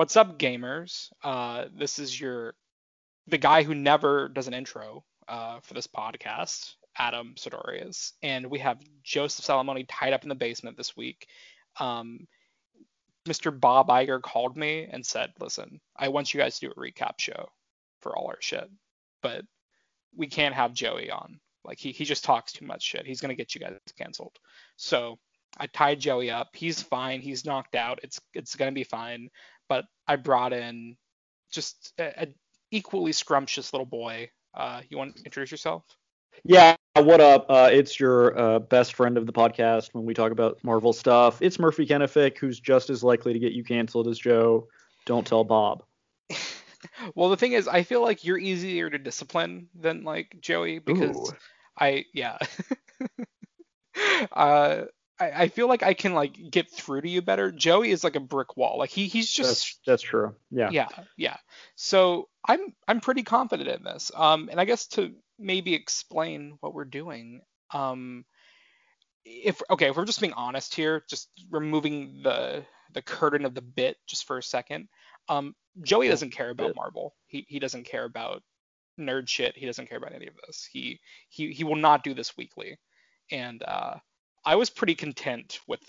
What's up, gamers? Uh, this is your the guy who never does an intro uh, for this podcast, Adam Sidorius, and we have Joseph Salomone tied up in the basement this week. Um, Mr. Bob Iger called me and said, "Listen, I want you guys to do a recap show for all our shit, but we can't have Joey on. Like he he just talks too much shit. He's gonna get you guys canceled." So I tied Joey up. He's fine. He's knocked out. It's it's gonna be fine. But I brought in just a, a equally scrumptious little boy. Uh, you want to introduce yourself? Yeah, what up? Uh, it's your uh, best friend of the podcast when we talk about Marvel stuff. It's Murphy Kenefick, who's just as likely to get you canceled as Joe. Don't tell Bob. well, the thing is, I feel like you're easier to discipline than like Joey because Ooh. I yeah. uh, I, I feel like I can like get through to you better. Joey is like a brick wall. Like he he's just that's, that's true. Yeah. Yeah. Yeah. So I'm I'm pretty confident in this. Um, and I guess to maybe explain what we're doing. Um, if okay, if we're just being honest here, just removing the the curtain of the bit just for a second. Um, Joey doesn't care about Marvel. He he doesn't care about nerd shit. He doesn't care about any of this. He he he will not do this weekly. And uh, I was pretty content with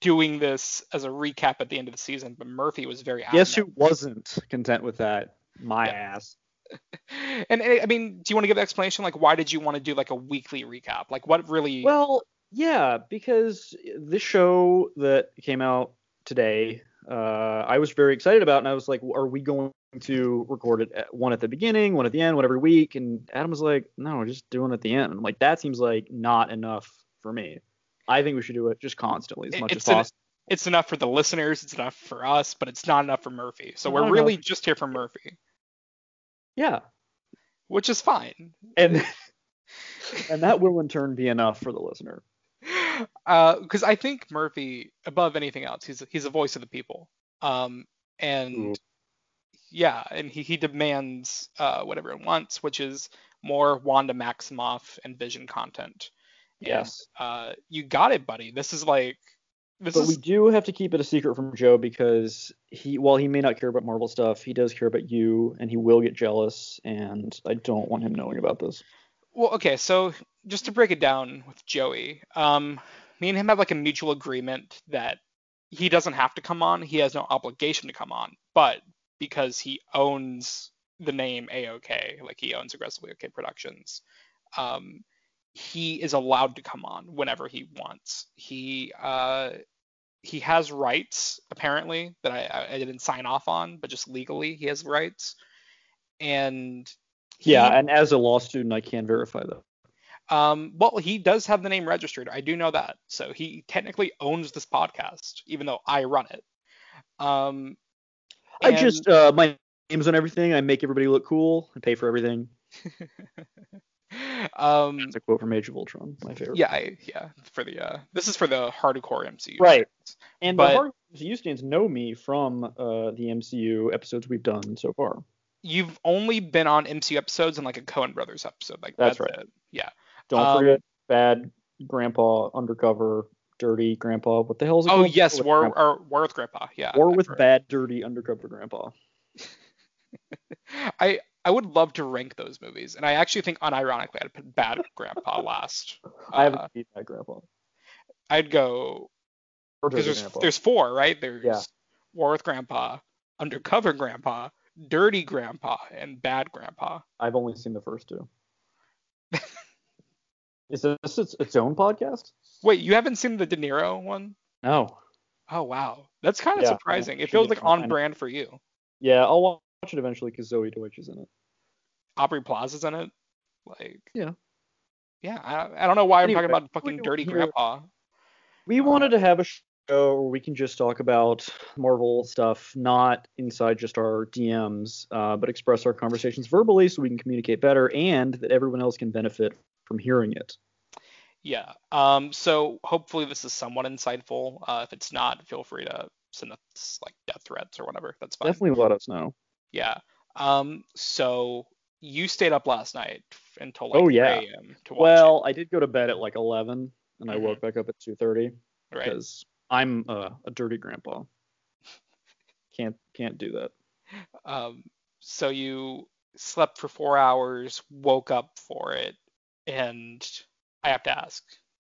doing this as a recap at the end of the season, but Murphy was very Yes, who wasn't content with that? My yeah. ass. and I mean, do you want to give an explanation? Like, why did you want to do like a weekly recap? Like, what really? Well, yeah, because this show that came out today, uh, I was very excited about, and I was like, are we going to record it at, one at the beginning, one at the end, one every week? And Adam was like, no, we're just doing it at the end. I'm like, that seems like not enough for me. I think we should do it just constantly as much it's as possible. It's enough for the listeners, it's enough for us, but it's not enough for Murphy. So we're really enough. just here for Murphy. Yeah. Which is fine. And and that will in turn be enough for the listener. Because uh, I think Murphy, above anything else, he's he's a voice of the people. Um, and Ooh. yeah, and he he demands uh, what everyone wants, which is more Wanda Maximoff and Vision content. Yes. uh, you got it, buddy. This is like. This but is... we do have to keep it a secret from Joe because he, while he may not care about Marvel stuff, he does care about you, and he will get jealous, and I don't want him knowing about this. Well, okay, so just to break it down with Joey, um, me and him have like a mutual agreement that he doesn't have to come on, he has no obligation to come on, but because he owns the name AOK, like he owns Aggressively OK Productions, um, he is allowed to come on whenever he wants. He uh, he has rights apparently that I, I didn't sign off on, but just legally he has rights. And he, yeah, and as a law student, I can verify that. Um, well, he does have the name registered. I do know that. So he technically owns this podcast, even though I run it. Um, I just uh, my name's on everything. I make everybody look cool. I pay for everything. Um, That's a quote from Age of Ultron, my favorite. Yeah, I, yeah. For the uh, this is for the hardcore MCU. Right. And but, the hardcore MCU stands know me from uh, the MCU episodes we've done so far. You've only been on MCU episodes and like a Coen Brothers episode. Like that's, that's right. It. Yeah. Don't um, forget Bad Grandpa Undercover Dirty Grandpa. What the hell is it? Oh called? yes, War or War with Grandpa. Yeah. War with. Bad Dirty Undercover Grandpa. I I would love to rank those movies, and I actually think unironically I'd put Bad Grandpa last. I haven't uh, seen Bad Grandpa. I'd go because there's Grandpa. there's four, right? There's yeah. War with Grandpa, Undercover Grandpa, Dirty Grandpa, and Bad Grandpa. I've only seen the first two. Is this its, its own podcast? Wait, you haven't seen the De Niro one? No. Oh wow, that's kind of yeah, surprising. It feels like on brand for you. Yeah, I'll watch it eventually because Zoe Deutch is in it. Aubrey Plaza's in it. Like. Yeah. Yeah, I, I don't know why anyway, I'm talking about fucking Dirty Grandpa. We uh, wanted to have a show where we can just talk about Marvel stuff, not inside just our DMs, uh, but express our conversations verbally so we can communicate better and that everyone else can benefit from hearing it. Yeah. Um. So hopefully this is somewhat insightful. Uh, if it's not, feel free to send us like death threats or whatever. That's fine. Definitely let us know. Yeah. Um. So you stayed up last night until like oh, yeah. 3 a.m. to watch Well, it. I did go to bed at like 11, and I mm-hmm. woke back up at 2:30 right. because I'm uh, a dirty grandpa. Can't can't do that. Um, so you slept for four hours, woke up for it, and I have to ask,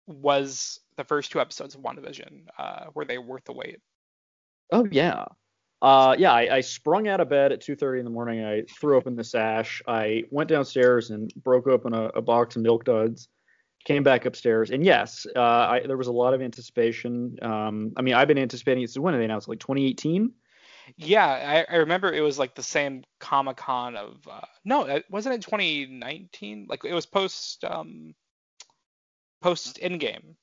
was the first two episodes of WandaVision, uh, were they worth the wait? Oh yeah. Uh, yeah, I, I sprung out of bed at 2:30 in the morning. I threw open the sash. I went downstairs and broke open a, a box of Milk Duds. Came back upstairs, and yes, uh, I, there was a lot of anticipation. Um, I mean, I've been anticipating it. So when they announce? Like 2018? Yeah, I, I remember it was like the same Comic Con of uh, no, it wasn't it 2019? Like it was post um post Endgame.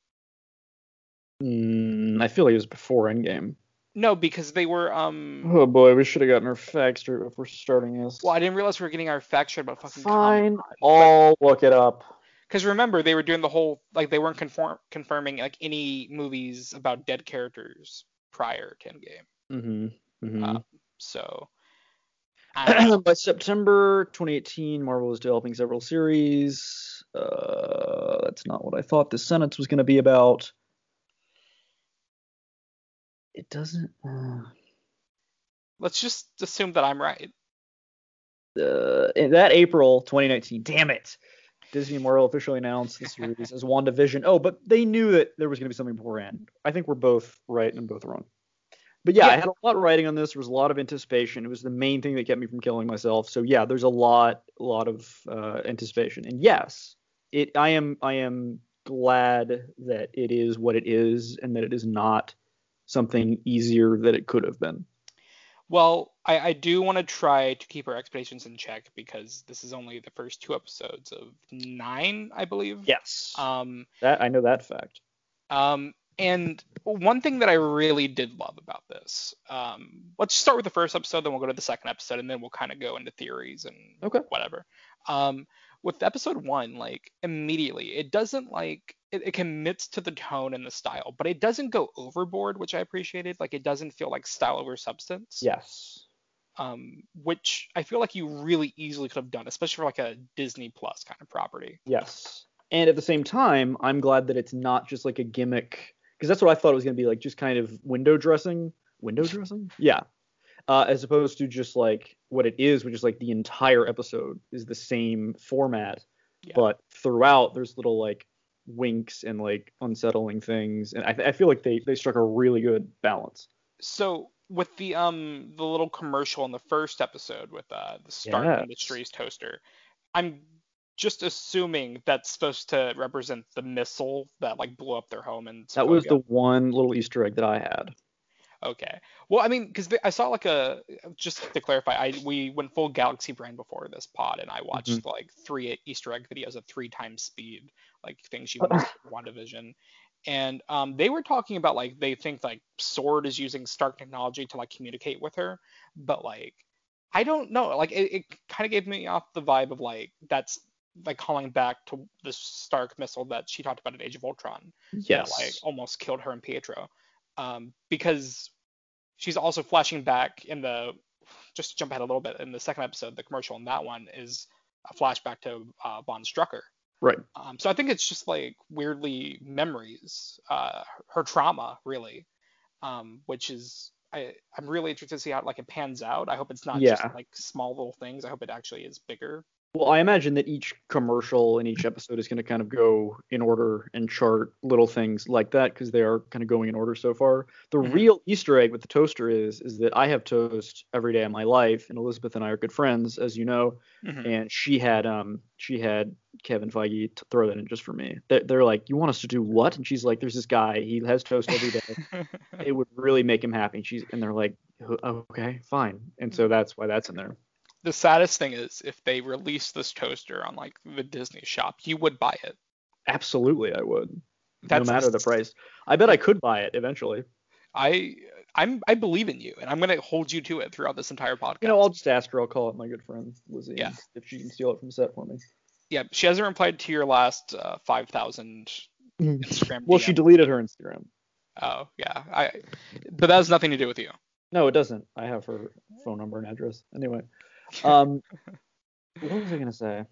Mm, I feel like it was before Endgame. No, because they were um. Oh boy, we should have gotten our facts straight before starting this. Well, I didn't realize we were getting our facts straight about fucking. Fine, I'll look it up. Because remember, they were doing the whole like they weren't conform confirming like any movies about dead characters prior to Endgame. Mm-hmm. mm-hmm. Um, so. By September 2018, Marvel was developing several series. Uh, that's not what I thought this sentence was going to be about. It doesn't. Uh, Let's just assume that I'm right. uh, in that April 2019. Damn it. Disney Marvel officially announced the series as WandaVision. Oh, but they knew that there was going to be something beforehand. I think we're both right and both wrong. But yeah, I had a lot of writing on this. There was a lot of anticipation. It was the main thing that kept me from killing myself. So yeah, there's a lot, a lot of uh, anticipation. And yes, it. I am, I am glad that it is what it is, and that it is not something easier that it could have been. Well, I, I do want to try to keep our expectations in check because this is only the first two episodes of nine, I believe. Yes, Um, that I know that fact. um, and one thing that I really did love about this, um, let's start with the first episode, then we'll go to the second episode, and then we'll kind of go into theories and Okay. whatever. Um, with episode one, like immediately, it doesn't like it, it commits to the tone and the style, but it doesn't go overboard, which I appreciated. Like it doesn't feel like style over substance. Yes. um, which I feel like you really easily could have done, especially for like a Disney Plus kind of property. Yes. And at the same time, I'm glad that it's not just like a gimmick because that's what I thought it was going to be like just kind of window dressing. Window dressing? Yeah. Uh, as opposed to just like what it is, which is like the entire episode is the same format, Yeah. but throughout there's little like winks and like unsettling things, and I, th- I feel like they they struck a really good balance. So with the um the little commercial in the first episode with uh the Stark Yes. Industries toaster, I'm just assuming that's supposed to represent the missile that like blew up their home and That was the one little Easter egg that I had. Okay. Well, I mean, because I saw like a just to clarify, I we went full Galaxy brain before this pod, and I watched Mm-hmm. like three Easter egg videos at three times speed, like things you missed in WandaVision, and um they were talking about like they think like Sword is using Stark technology to like communicate with her, but like I don't know, like it, it kind of gave me off the vibe of like that's like calling back to the Stark missile that she talked about in Age of Ultron Yes. that like almost killed her and Pietro. Um, because she's also flashing back in the just to jump ahead a little bit in the second episode, the commercial in that one is a flashback to uh, Von Strucker. right. Um, so I think it's just like weirdly memories, uh, her trauma really, um, which is I I'm really interested to see how like it pans out. I hope it's not just like small little things. I hope it actually is bigger. Well, I imagine that each commercial and each episode is going to kind of go in order and chart little things like that because they are kind of going in order so far. The Mhm. real Easter egg with the toaster is is that I have toast every day of my life, and Elizabeth and I are good friends, as you know. Mhm. And she had um she had Kevin Feige throw that in just for me. They're, they're like, you want us to do what? And she's like, there's this guy. He has toast every day. it would really make him happy. And she's and they're like, "Oh, okay, fine. And so that's why that's in there. The saddest thing is if they release this toaster on like the Disney shop, you would buy it. Absolutely, I would. That's no matter the price. I bet I could buy it eventually. I I'm I believe in you, and I'm gonna hold you to it throughout this entire podcast. You know, I'll just ask her. I'll call up my good friend Lizzie Yeah. if she can steal it from set for me. yeah, she hasn't replied to your last uh, 5,000 Instagram. Well, she deleted her Instagram. Oh yeah, I. But that has nothing to do with you. No, it doesn't. I have her phone number and address. Anyway, um, what was I gonna say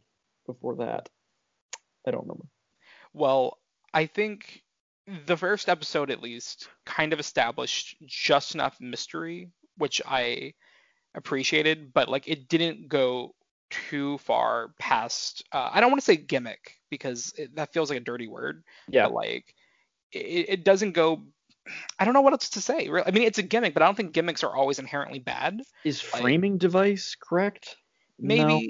before that? I don't remember. Well, I think the first episode at least kind of established just enough mystery which I appreciated, but like it didn't go too far past. Uh, I don't want to say gimmick because it, that feels like a dirty word. Yeah. But like it, it doesn't go. I don't know what else to say. I mean, it's a gimmick, but I don't think gimmicks are always inherently bad. Is framing like, device correct? Maybe no.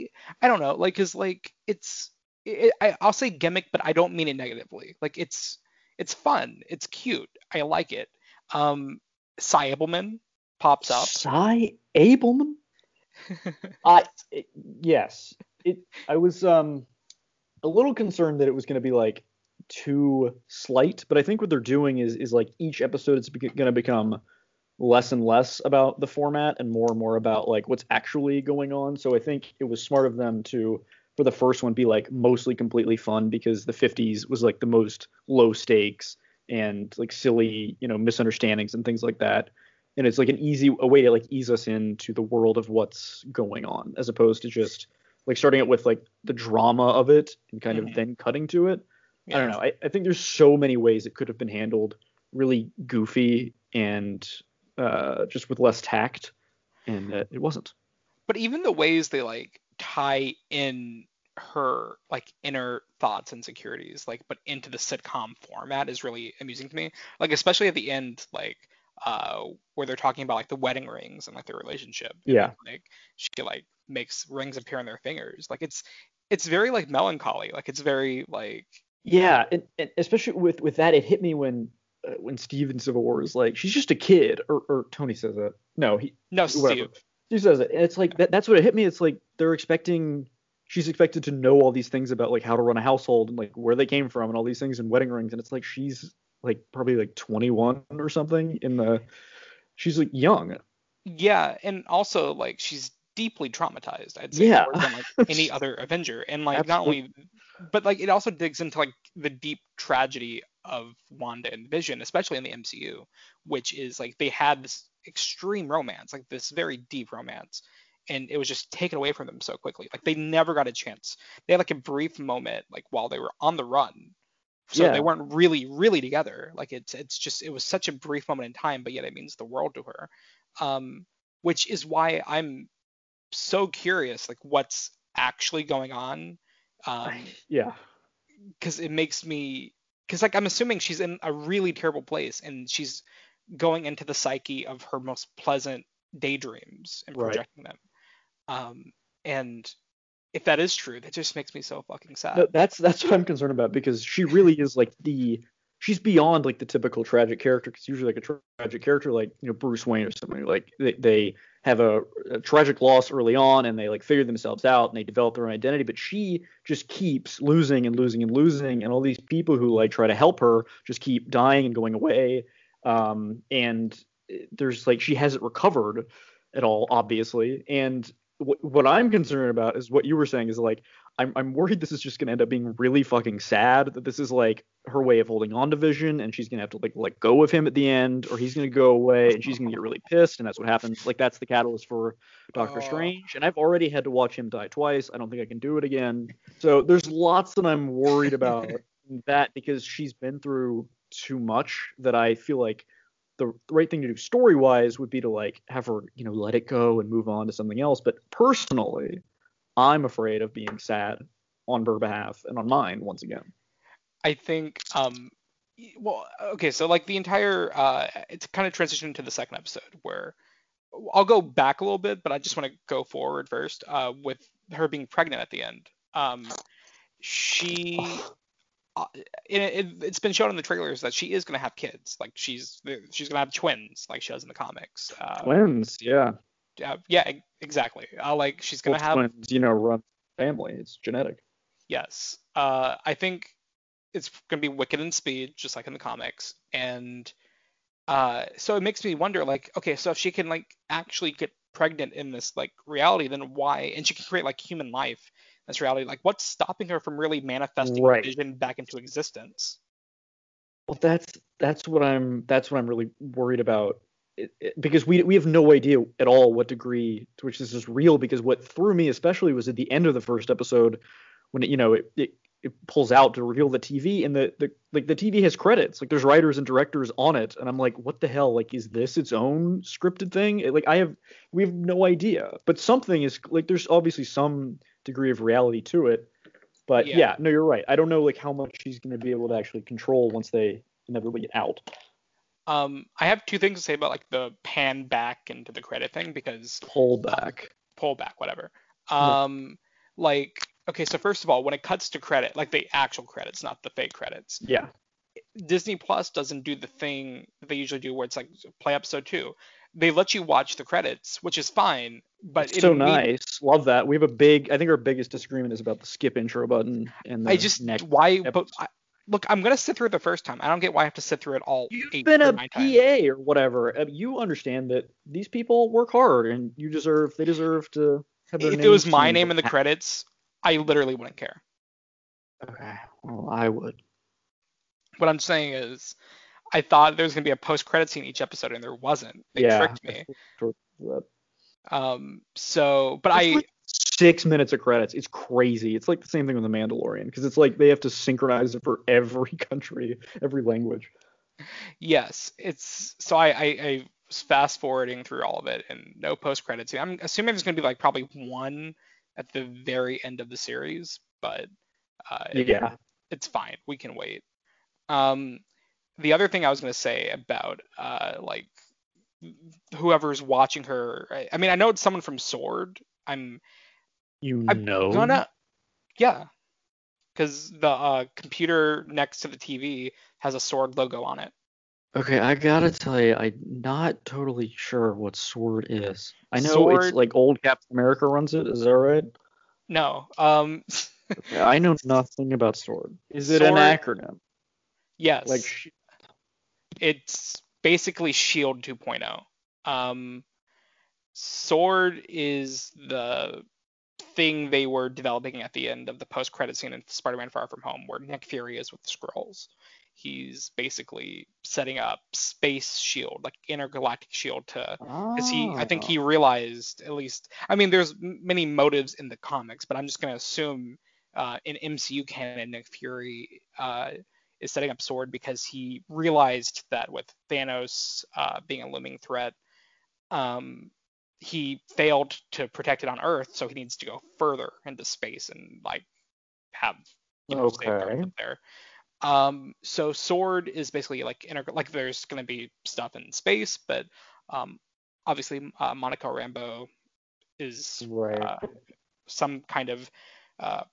I don't know. Like, cause like it's it, I, I'll say gimmick, but I don't mean it negatively. Like it's it's fun, it's cute, I like it. Um, Ableman pops up. Ableman. I it, yes, it. I was um a little concerned that it was going to be like too slight, but I think what they're doing is is like each episode is going to become less and less about the format and more and more about like what's actually going on. So I think it was smart of them to for the first one be like mostly completely fun because the 50s was like the most low stakes and like silly, you know, misunderstandings and things like that. And it's like an easy a way to like ease us into the world of what's going on as opposed to just like starting it with like the drama of it and kind mm-hmm. of then cutting to it. Yeah. I don't know. I, I think there's so many ways it could have been handled really goofy and uh, just with less tact, and uh, it wasn't. But even the ways they like tie in her like inner thoughts and securities like but into the sitcom format is really amusing to me like especially at the end like uh where they're talking about like the wedding rings and like their relationship yeah and, like she like makes rings appear on their fingers like it's it's very like melancholy like it's very like yeah and, and especially with with that it hit me when uh, when Steve in Civil War is like she's just a kid or or Tony says that. No he no whatever. Steve. She says it and it's like that, that's what it hit me. It's like they're expecting she's expected to know all these things about like how to run a household and like where they came from and all these things and wedding rings and it's like she's like probably like 21 or something in the she's like young. Yeah and also like she's deeply traumatized i'd say yeah. more than like any other avenger and like Absolutely. not only but like it also digs into like the deep tragedy of wanda and vision especially in the mcu which is like they had this extreme romance like this very deep romance and it was just taken away from them so quickly. Like they never got a chance. They had like a brief moment like while they were on the run. So yeah. they weren't really, really together. Like it's it's just it was such a brief moment in time, but yet it means the world to her. Um, which is why I'm so curious, like what's actually going on. Um, yeah. Because it makes me, because like I'm assuming she's in a really terrible place, and she's going into the psyche of her most pleasant daydreams and projecting right. them. Um, and if that is true, that just makes me so fucking sad. No, that's that's what I'm concerned about because she really is like the she's beyond like the typical tragic character because usually like a tra- tragic character like you know Bruce Wayne or something like they, they have a, a, tragic loss early on and they like figure themselves out and they develop their own identity but she just keeps losing and losing and losing and all these people who like try to help her just keep dying and going away. Um and there's like she hasn't recovered at all obviously. And what I'm concerned about is what you were saying is like I'm I'm worried this is just gonna end up being really fucking sad that this is like her way of holding on to Vision and she's gonna have to like let go of him at the end or he's gonna go away and she's gonna get really pissed and that's what happens. Like that's the catalyst for Doctor oh. Strange and I've already had to watch him die twice. I don't think I can do it again. So there's lots that I'm worried about that because she's been through too much that I feel like the, the right thing to do story wise would be to like have her you know let it go and move on to something else. But personally i'm afraid of being sad on her behalf and on mine once again i think um well okay so like the entire uh it's kind of transitioned to the second episode where i'll go back a little bit but i just want to go forward first uh with her being pregnant at the end um she uh, it, it, has been shown in the trailers that she is going to have kids. Like she's she's going to have twins, like she does in the comics. Uh, twins, yeah. Yeah, yeah, exactly. Uh, like she's going to have twins. You know, run family. It's genetic. Yes. Uh, I think it's going to be Wiccan and Speed, just like in the comics, and uh, so it makes me wonder, like, okay, so if she can like actually get pregnant in this like reality, then why? And she can create like human life in this reality. Like, what's stopping her from really manifesting right. vision back into existence? Well, that's that's what I'm that's what I'm really worried about. It, it, because we we have no idea at all what degree to which this is real. Because what threw me especially was at the end of the first episode when it, you know it, it it pulls out to reveal the TV, and the, the like the TV has credits. Like there's writers and directors on it, and I'm like, what the hell? Like, is this its own scripted thing? It- like I have we have no idea, but something is like there's obviously some degree of reality to it. But Yeah. yeah, no, you're right. I don't know like how much she's going to be able to actually control once they inevitably get out. Um, I have two things to say about like the pan back into the credit thing because Pull back. pull back, whatever. Yeah. Um, like okay, so first of all, when it cuts to credit, like the actual credits, not the fake credits, Yeah. Disney Plus doesn't do the thing they usually do where it's like play episode two. They let you watch the credits, which is fine, but It's so nice. Love that. We have a big. I think our biggest disagreement is about the skip intro button and the I just why, but. I, look, I'm gonna sit through it the first time. I don't get why I have to sit through it all You've eight been a PA times. or whatever. Uh, You understand that these people work hard and you deserve. They deserve to have their If it was my name in the credits, I literally wouldn't care. Okay. Well, I would. What I'm saying is, I thought there was gonna be a post credit scene each episode, and there wasn't. They yeah. tricked me. Um, so, but It's I, like six minutes of credits. It's crazy. It's like the same thing with the Mandalorian because it's like they have to synchronize it for every country, every language. yes, it's so I, I, I was fast forwarding through all of it and no post credits. I'm assuming there's gonna be like probably one at the very end of the series, but uh, it- Yeah. it's fine. We can wait. Um, the other thing I was gonna say about uh like whoever's watching her, I, I mean I know it's someone from Sword. I'm You I'm know. gonna yeah, because the uh, computer next to the TV has a Sword logo on it. Okay, I gotta tell you, I'm not totally sure what Sword is. I know Sword- it's like old Captain America runs it. Is that right? No, um, Okay, I know nothing about Sword. Is it an acronym? yes, Like, sh- it's basically Shield 2.0. Um, Sword is the thing they were developing at the end of the post-credit scene in Spider-Man: Far From Home, where Nick Fury is with the Skrulls. He's basically setting up space shield, like intergalactic shield, to because he, I think he Ah. realized at least. I mean, there's many motives in the comics, but I'm just gonna assume uh, in MCU canon, Nick Fury uh, is setting up Sword because he realized that with Thanos uh, being a looming threat, um, he failed to protect it on Earth, so he needs to go further into space and like have you know, Okay. there. Um, so Sword is basically like inter- like there's gonna be stuff in space, but um, obviously uh, Monica Rambeau is Right. uh, some kind of uh,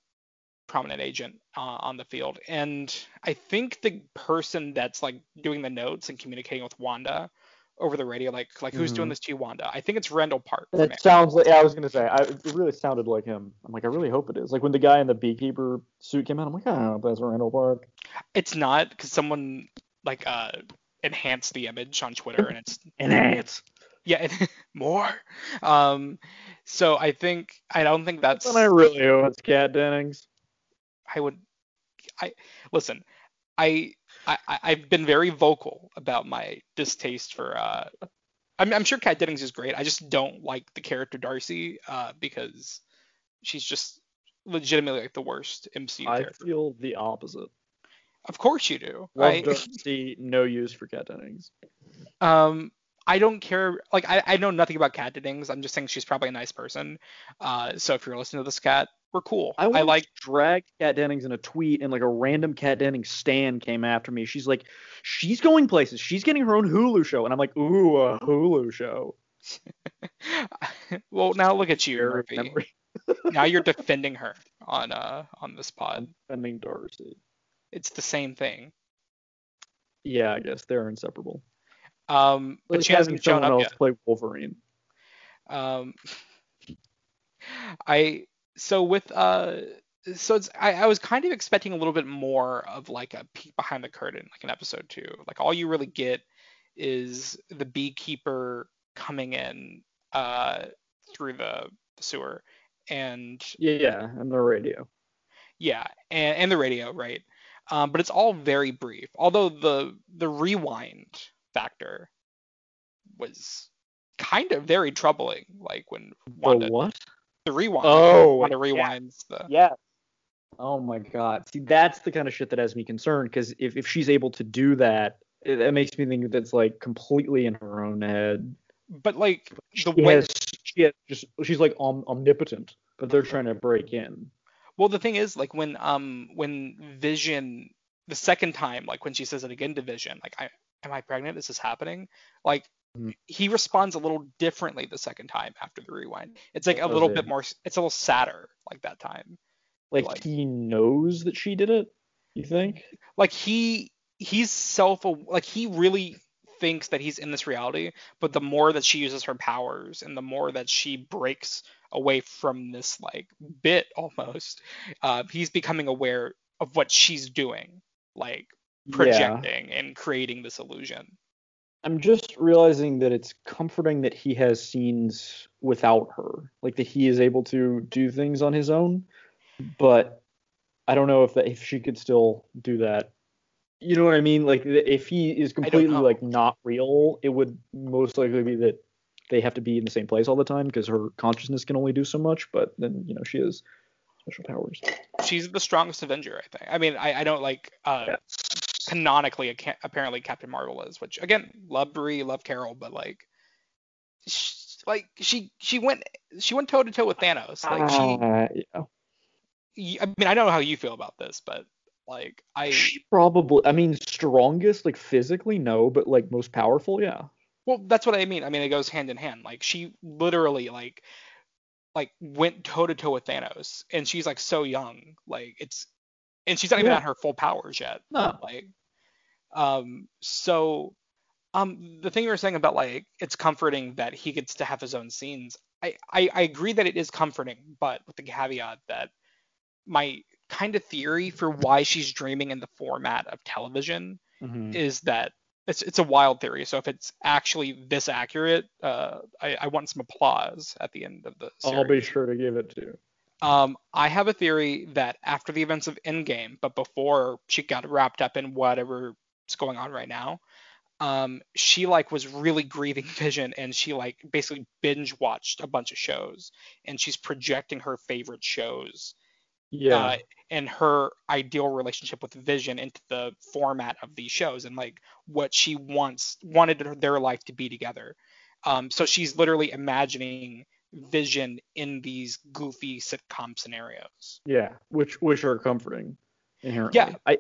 prominent agent uh, on the field. And I think the person that's like doing the notes and communicating with Wanda over the radio, like like who's doing Mhm. this to you, Wanda? I think it's Randall Park. That sounds like. Yeah, I was gonna say. I, it really sounded like him. I'm like, I really hope it is. Like when the guy in the beekeeper suit came out, I'm like, I don't know if that's Randall Park. It's not because someone like uh enhanced the image on Twitter, and it's Enhance. yeah it, more. Um, so I think I don't think that's And I really hope it's Kat Dennings. I would I listen, I I I've been very vocal about my distaste for uh I'm I'm sure Kat Dennings is great. I just don't like the character Darcy uh because she's just legitimately like the worst MCU I character. feel the opposite. Of course you do. Love I, Darcy, no use for Kat Dennings. um I don't care like I, I know nothing about Kat Dennings. I'm just saying she's probably a nice person. Uh so if you're listening to this Kat, we're cool. I, I like dragged Kat Dennings in a tweet, and like a random Kat Dennings stan came after me. She's like, she's going places. She's getting her own Hulu show, and I'm like, ooh, a Hulu show. well now look at you, Murphy. now you're defending her on uh on this pod. Defending Darcy. It's the same thing. Yeah, I guess they're inseparable. Um, but she hasn't shown up else play Wolverine. Um, I so with uh so it's I, I was kind of expecting a little bit more of like a peek behind the curtain, like an episode two. Like all you really get is the beekeeper coming in uh through the, sewer and Yeah, yeah, and the radio. Yeah, and, and the radio, right? Um, but it's all very brief. Although the the rewind factor was kind of very troubling, like when Wanda The what? The rewind, Oh, Wanda yeah. rewinds the Yeah. Oh my god. See, that's the kind of shit that has me concerned because if, if she's able to do that, it, it makes me think that's like completely in her own head. But like She the way has, she has just she's like om- omnipotent, but they're trying to break in. Well, the thing is, like when um when Vision the second time, like when she says it again to Vision, like I am I pregnant? Is this happening? Like. He responds a little differently the second time after the rewind. It's like a little bit more. It's a little sadder like that time. Like, Like- he knows that she did it. You think? Like he he's self like he really thinks that he's in this reality, but the more that she uses her powers and the more that she breaks away from this like bit almost, uh, he's becoming aware of what she's doing, like Yeah. projecting and creating this illusion. I'm just realizing that it's comforting that he has scenes without her, like that he is able to do things on his own. But I don't know if that if she could still do that. You know what I mean? Like if he is completely like not real, it would most likely be that they have to be in the same place all the time because her consciousness can only do so much. But then you know she has special powers. She's the strongest Avenger, I think. I mean, I, I don't like uh, canonically apparently Captain Marvel is, which again, love Brie, love Carol, but like, sh like she she went she went toe to toe with Thanos. Like she, Uh, yeah. I mean, I don't know how you feel about this, but like I, She probably, I mean, strongest like physically, no, but like most powerful, yeah. well, that's what I mean. I mean, it goes hand in hand. Like she literally like like went toe to toe with Thanos, and she's like so young. Like it's, and she's not even Yeah. at her full powers yet. No. like um so um the thing you were saying about like it's comforting that he gets to have his own scenes I, I i agree that it is comforting but with the caveat that my kind of theory for why she's dreaming in the format of television Mhm. is that it's it's a wild theory so if it's actually this accurate uh i, I want some applause at the end of the series. I'll be sure to give it to. Um, I have a theory that after the events of Endgame, but before she got wrapped up in whatever's going on right now, um, she like was really grieving Vision, and she like basically binge watched a bunch of shows, and she's projecting her favorite shows Yeah. uh, and her ideal relationship with Vision into the format of these shows, and like what she wants wanted their life to be together. Um, so she's literally imagining Vision in these goofy sitcom scenarios. yeah. Which which are comforting inherently. Yeah. I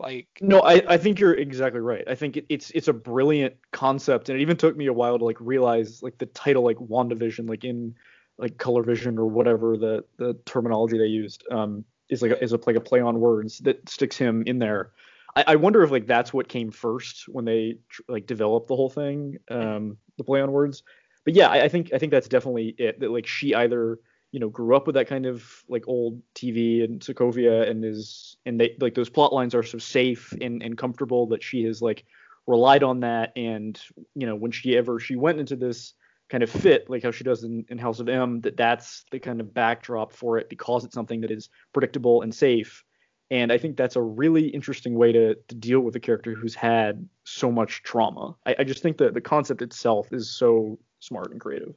Like, no, I, I think you're exactly right. I think it, it's it's a brilliant concept, and it even took me a while to like realize like the title like WandaVision, like in like color vision or whatever the the terminology they used um is like a, is a like a play on words that sticks him in there. I, I wonder if like that's what came first when they tr- like developed the whole thing, um, the play on words. But yeah, I, I think I think that's definitely it. That like she either you know grew up with that kind of like old TV and Sokovia and is and they like those plot lines are so safe and and comfortable that she has like relied on that and you know when she ever she went into this kind of fit like how she does in, in House of M that that's the kind of backdrop for it because it's something that is predictable and safe and I think that's a really interesting way to, to deal with a character who's had so much trauma. I, I just think that the concept itself is so smart and creative.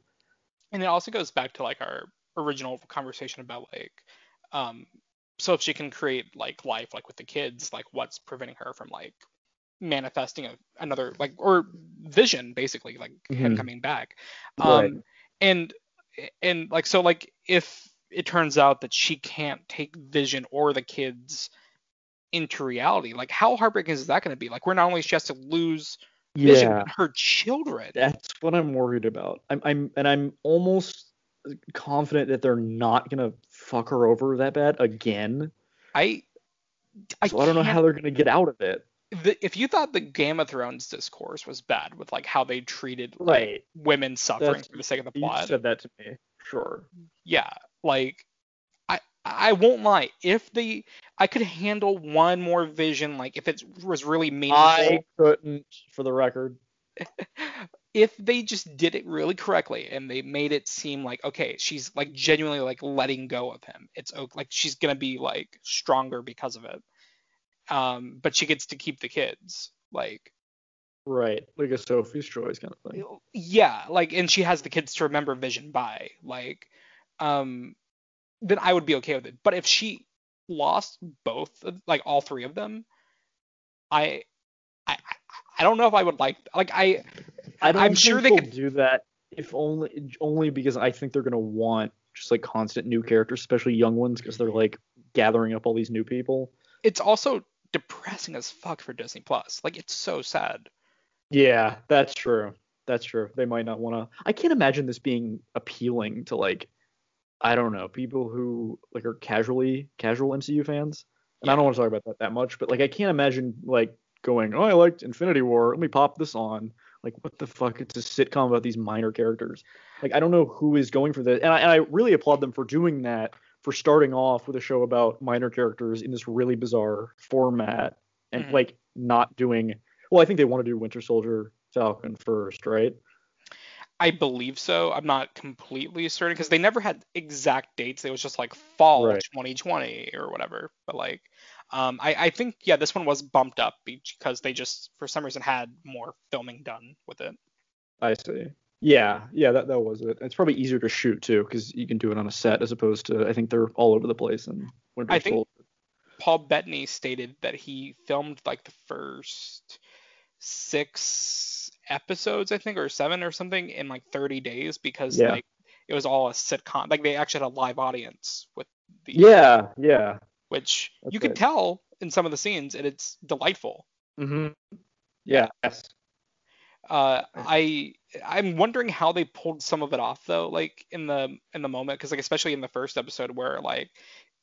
and it also goes back to like our original conversation about like, um, so if she can create like life like with the kids, like what's preventing her from like manifesting a, another like or vision basically like him Mhm. coming back Right. um and and like so like if it turns out that she can't take vision or the kids into reality like how heartbreaking is that going to be like we're not only she has to lose Yeah, her children that's what I'm worried about. I'm, I'm and I'm almost confident that they're not gonna fuck her over that bad again. i i, So I don't know how they're gonna get out of it. the, if you thought the game of thrones discourse was bad with like how they treated like Right. women suffering That's- for the sake of the plot, You said that to me. Sure. yeah like i won't lie if the i could handle one more vision like if it was really meaningful I couldn't, for the record. if they just did it really correctly and they made it seem like okay she's like genuinely like letting go of him it's like she's gonna be like stronger because of it um but she gets to keep the kids like Right. Like a Sophie's choice kind of thing. yeah like and she has the kids to remember vision by like um then I would be okay with it. But if she lost both, like all three of them, I, I, I don't know if I would like. Like I, I don't I'm sure they could- do that if only only because I think they're gonna want just like constant new characters, especially young ones, because they're like gathering up all these new people. it's also depressing as fuck for Disney Plus. Like it's so sad. Yeah, that's true. That's true. They might not want to. I can't imagine this being appealing to like, I don't know, people who like are casually casual MCU fans. And I don't want to talk about that that much, but like I can't imagine like going, oh, I liked Infinity War. Let me pop this on. Like, what the fuck? It's a sitcom about these minor characters. Like, I don't know who is going for this, and I, and I really applaud them for doing that. For starting off with a show about minor characters in this really bizarre format, and Mhm. like not doing. Well, I think they want to do Winter Soldier, Falcon first, right? I believe so. I'm not completely certain because they never had exact dates. It was just like fall Right. 2020 or whatever. But like, um, I, I think yeah, this one was bumped up because they just for some reason had more filming done with it. I see. Yeah, yeah, that that was it. It's probably easier to shoot too because you can do it on a set as opposed to I think they're all over the place and I think-. Paul Bettany stated that he filmed like the first six episodes, I think, or seven or something in like 30 days because Yeah. like it was all a sitcom. Like they actually had a live audience with the Yeah, yeah. which That's you could right. tell in some of the scenes, and it's delightful. Mm-hmm. Yeah. Yes. Uh, I I'm wondering how they pulled some of it off though, like in the in the moment, because like especially in the first episode where like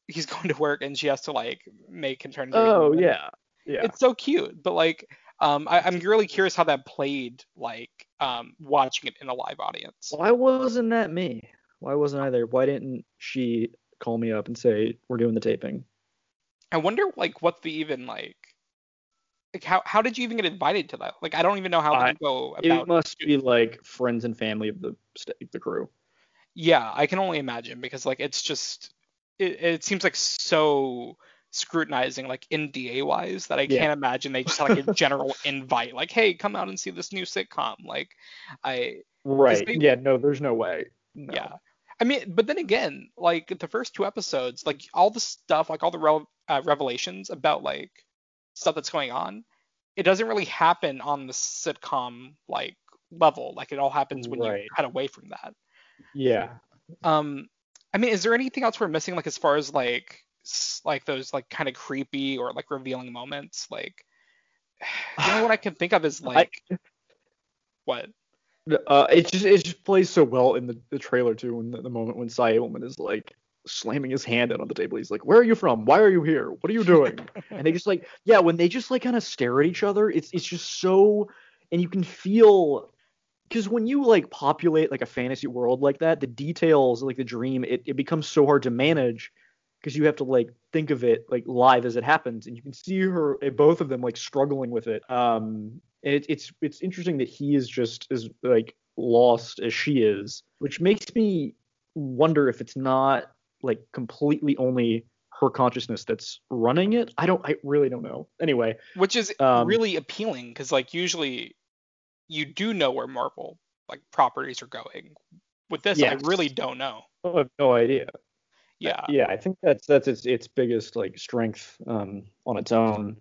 he's going to work and she has to like make him turn. into Oh yeah. Yeah. It's so cute, but like um, I, I'm really curious how that played like um watching it in a live audience. Why wasn't that me? Why wasn't I there? Why didn't she call me up and say we're doing the taping? I wonder like what the even like. Like how, how did you even get invited to that? Like I don't even know how I- to go It about. must be like friends and family of the the crew. Yeah, I can only imagine because like it's just it, it seems like so scrutinizing like NDA wise that I Yeah. can't imagine they just had like a general invite like hey come out and see this new sitcom like I Right. they- Yeah. No, there's no way. No. yeah I mean but then again like the first two episodes like all the stuff like all the rev- uh, revelations about like stuff that's going on it doesn't really happen on the sitcom like level like it all happens when Right. you cut away from that Yeah. um, I mean, is there anything else we're missing, like as far as like like those like kind of creepy or like revealing moments? Like, you know what I can think of is like what? Uh, it just it just plays so well in the, the trailer too. In the, the moment when Cy Abelman is like slamming his hand out on the table, he's like, "Where are you from? Why are you here? What are you doing?" and they just like, yeah, when they just like kind of stare at each other, it's it's just so, and you can feel. Because when you like populate like a fantasy world like that, the details like the dream, it, it becomes so hard to manage because you have to like think of it like live as it happens, and you can see her, eh, both of them like struggling with it. Um, and it, it's it's interesting that he is just as like lost as she is, which makes me wonder if it's not like completely only her consciousness that's running it. I don't, I really don't know. Anyway, Which is Um, really appealing because like usually you do know where Marvel like properties are going. With this, I really don't know. I have no idea. Yeah. yeah, I think that's that's its its biggest like strength um, on its own.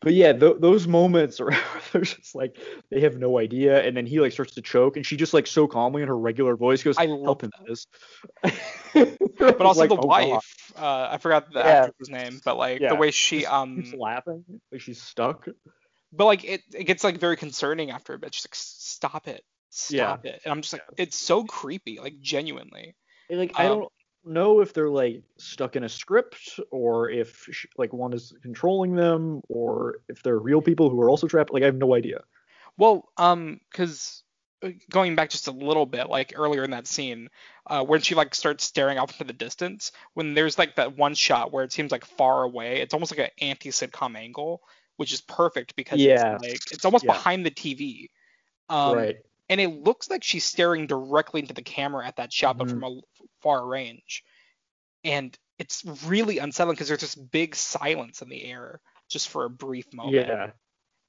But yeah, th- those moments are they're just like they have no idea, and then he like starts to choke, and she just like so calmly in her regular voice goes, I "Help him, this." But also Like, the oh, wife, uh, I forgot the Yeah. actress's name, but like Yeah. the way she um keeps laughing, like she's stuck. but like it, it gets like very concerning after a bit. She's like, stop it, Yeah. stop it, and I'm just like, it's so creepy, like genuinely. Like I Um, don't know if they're like stuck in a script or if sh- like one is controlling them or if they're real people who are also trapped. Like I have no idea. Well, um, because going back just a little bit, like earlier in that scene, uh, when she like starts staring off into the distance, when there's like that one shot where it seems like far away, it's almost like an anti-sitcom angle, which is perfect because Yeah. it's like it's almost Yeah. behind the TV. Um, right. And it looks like she's staring directly into the camera at that shot, but Mhm. from a far range. And it's really unsettling because there's this big silence in the air just for a brief moment. Yeah.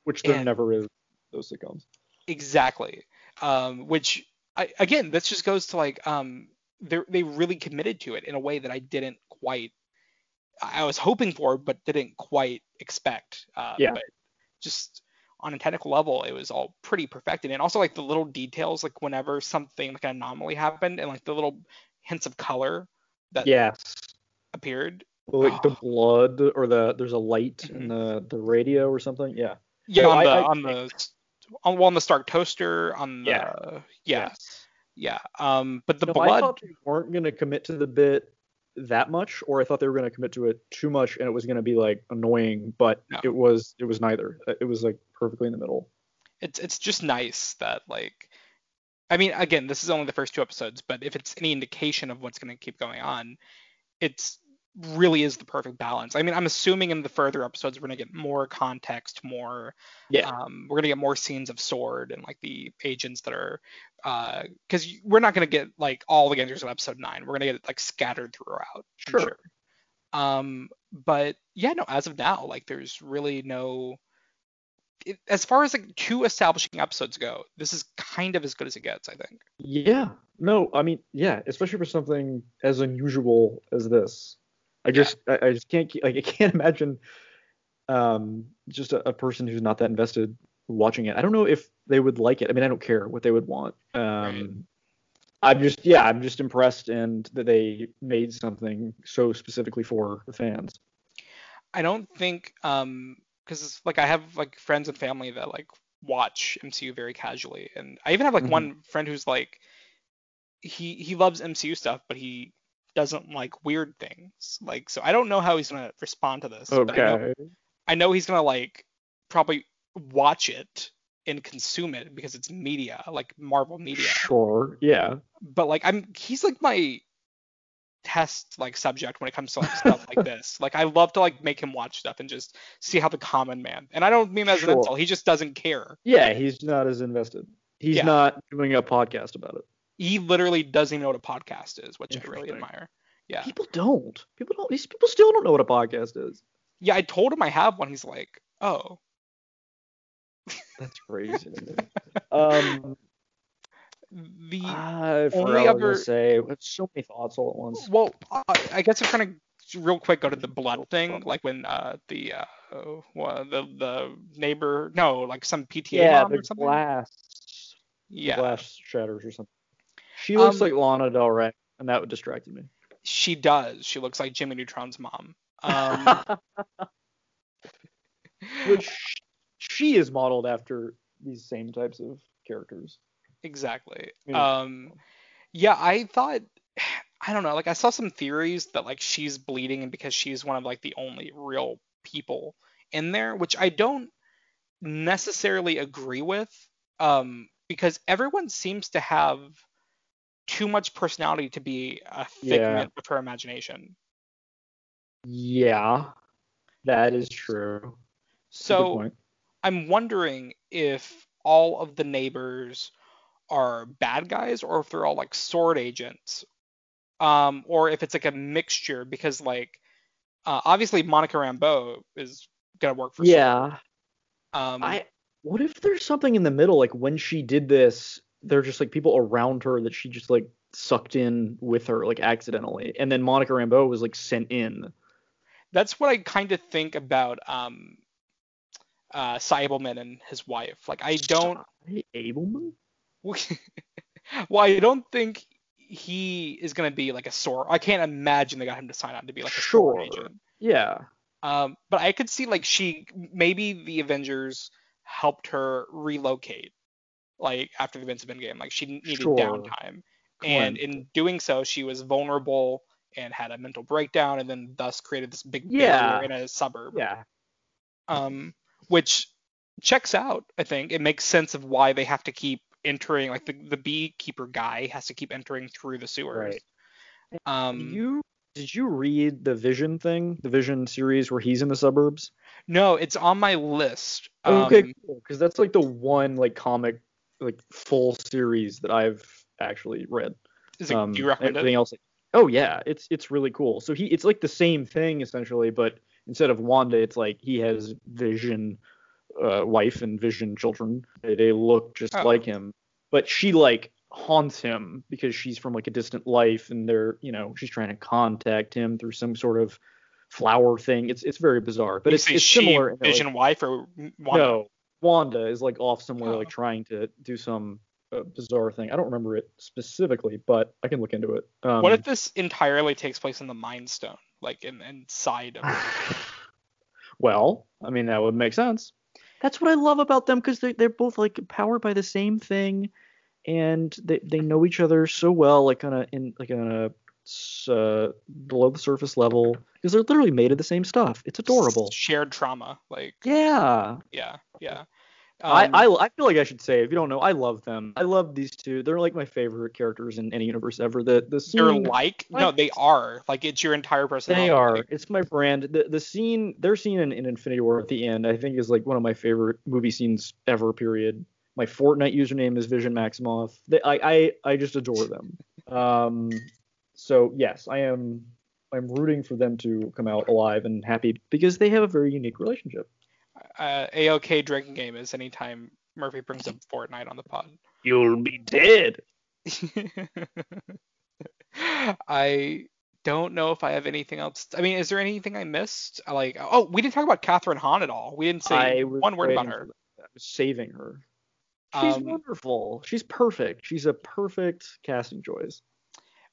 Which there And- never is those sitcoms. Exactly. Um, which I, again, this just goes to like um, they they really committed to it in a way that I didn't quite I was hoping for, but didn't quite expect. Uh, Yeah. But just on a technical level, it was all pretty perfected, and also like the little details, like whenever something like an anomaly happened, and like the little hints of color that Yes. appeared. Like the Oh. blood or the there's a light in the the radio or something. Yeah. Yeah, No, on I- the I- on the on, well, on the Stark toaster, on the Yeah. yeah, Yes. yeah. Um, but the No, I blood, thought they weren't gonna commit to the bit that much, or I thought they were gonna commit to it too much, and it was gonna be like annoying. But No. it was it was neither. It was like perfectly in the middle. it's it's just nice that like, I mean, again, this is only the first two episodes, but if it's any indication of what's going to keep going on, it's really is the perfect balance. I mean, I'm assuming in the further episodes we're going to get more context, more Yeah. um, we're gonna get more scenes of Sword and like the agents that are, uh because we're not gonna get like all the answers of episode nine. We're gonna get it like scattered throughout. I'm Sure. Um, but yeah, no, as of now, like there's really no. It, as far as like two establishing episodes go, this is kind of as good as it gets, I think. Yeah. No, I mean, yeah, especially for something as unusual as this. I just, I, I just can't, like, I can't imagine, um, just a, a person who's not that invested watching it. I don't know if they would like it. I mean, I don't care what they would want. Um, Right. I'm just, yeah, I'm just impressed and that they made something so specifically for the fans. I don't think um because like I have like friends and family that like watch MCU very casually, and I even have like Mhm. one friend who's like he he loves MCU stuff, but he doesn't like weird things. Like so I don't know how he's gonna respond to this. but I know, Okay. I know he's gonna like probably watch it and consume it because it's media, like Marvel media. Sure. Yeah. But like I'm he's like my test like subject when it comes to like stuff like this. Like I love to like make him watch stuff and just see how the common man. And I don't mean that as an Sure. insult. He just doesn't care. Yeah. He's not as invested. He's Yeah. not doing a podcast about it. He literally doesn't even know what a podcast is, which I really admire. Yeah. People don't. People don't. These people still don't know what a podcast is. Yeah, I told him I have one. He's like, "Oh, That's crazy. um, the I forgot only I other- say. It's so many thoughts all at once. well, uh, I guess I'm trying to real quick go to the blood thing, like when uh the uh well, the the neighbor no like some PTA Yeah, mom the or something. glass. yeah, Glass shatters or something. She looks Um, like Lana Del Rey, and that would distracted me. she does. She looks like Jimmy Neutron's mom. Um, Which she is modeled after these same types of characters. Exactly. Yeah. Um, yeah, I thought I don't know. Like I saw some theories that like she's bleeding and because she's one of like the only real people in there, which I don't necessarily agree with. Um, because everyone seems to have too much personality to be a figment of her imagination. Yeah, that is true. That's So. I'm wondering if all of the neighbors are bad guys or if they're all like sword agents. Um, or if it's like a mixture because like uh, obviously Monica Rambeau is gonna work for yeah, Um, I. What if there's something in the middle? Like when she did this, there's just like people around her that she just like sucked in with her like accidentally, and then Monica Rambeau was like sent in. that's what I kind of think about um uh Sy Ableman and his wife. Like I don't Ableman. well, I don't think he is gonna be like a sword. I can't imagine they got him to sign on to be like a Sure. agent. Yeah. Um, but I could see like she maybe the Avengers helped her relocate, like after the events of Endgame. Like she needed Sure. downtime, and in doing so, she was vulnerable and had a mental breakdown, and then thus created this big Yeah. barrier in a suburb. Yeah. Um, which checks out. I think it makes sense of why they have to keep entering. Like the the beekeeper guy has to keep entering through the sewers. Right. Um, you did you read the Vision thing, the Vision series where he's in the suburbs? no, it's on my list. Um, Okay, cool. Because that's like the one like comic like full series that I've actually read. Is it, Um, do you recommend it? everything else? Oh yeah, it's it's really cool. So he it's like the same thing essentially, but instead of Wanda, it's like he has Vision uh, wife and Vision children. They, they look just Oh. like him, but she like haunts him because she's from like a distant life and they're you know she's trying to contact him through some sort of flower thing. It's it's very bizarre, but it's, it's she, similar. that, like, Vision wife or Wanda? No, Wanda is like off somewhere, Oh. like trying to do some uh, bizarre thing. I don't remember it specifically, but I can look into it. Um, What if this entirely takes place in the Mind Stone, like in inside of? well, I mean that would make sense. That's what I love about them because they they're both like powered by the same thing, and they they know each other so well, like on a in like on a uh, below the surface level because they're literally made of the same stuff. It's adorable. Shared trauma, like Yeah, yeah, yeah. I, Um, I I feel like I should say if you don't know, I love them. I love these two. They're like my favorite characters in any universe ever. The the they're like no, they are like it's your entire personality. they are. It's my brand. The the scene their scene in, in Infinity War at the end, I think is like one of my favorite movie scenes ever. Period. My Fortnite username is Vision Maximoff. They, I I I just adore them. Um, so yes, I am. I'm rooting for them to come out alive and happy because they have a very unique relationship. Uh, AOK drinking game is anytime Murphy brings up Fortnite on the pod. You'll be dead. I don't know if I have anything else. I mean, is there anything I missed? Like, oh, we didn't talk about Kathryn Hahn at all. We didn't say one word about her. I was saving her. She's Um, wonderful. She's perfect. She's a perfect casting choice.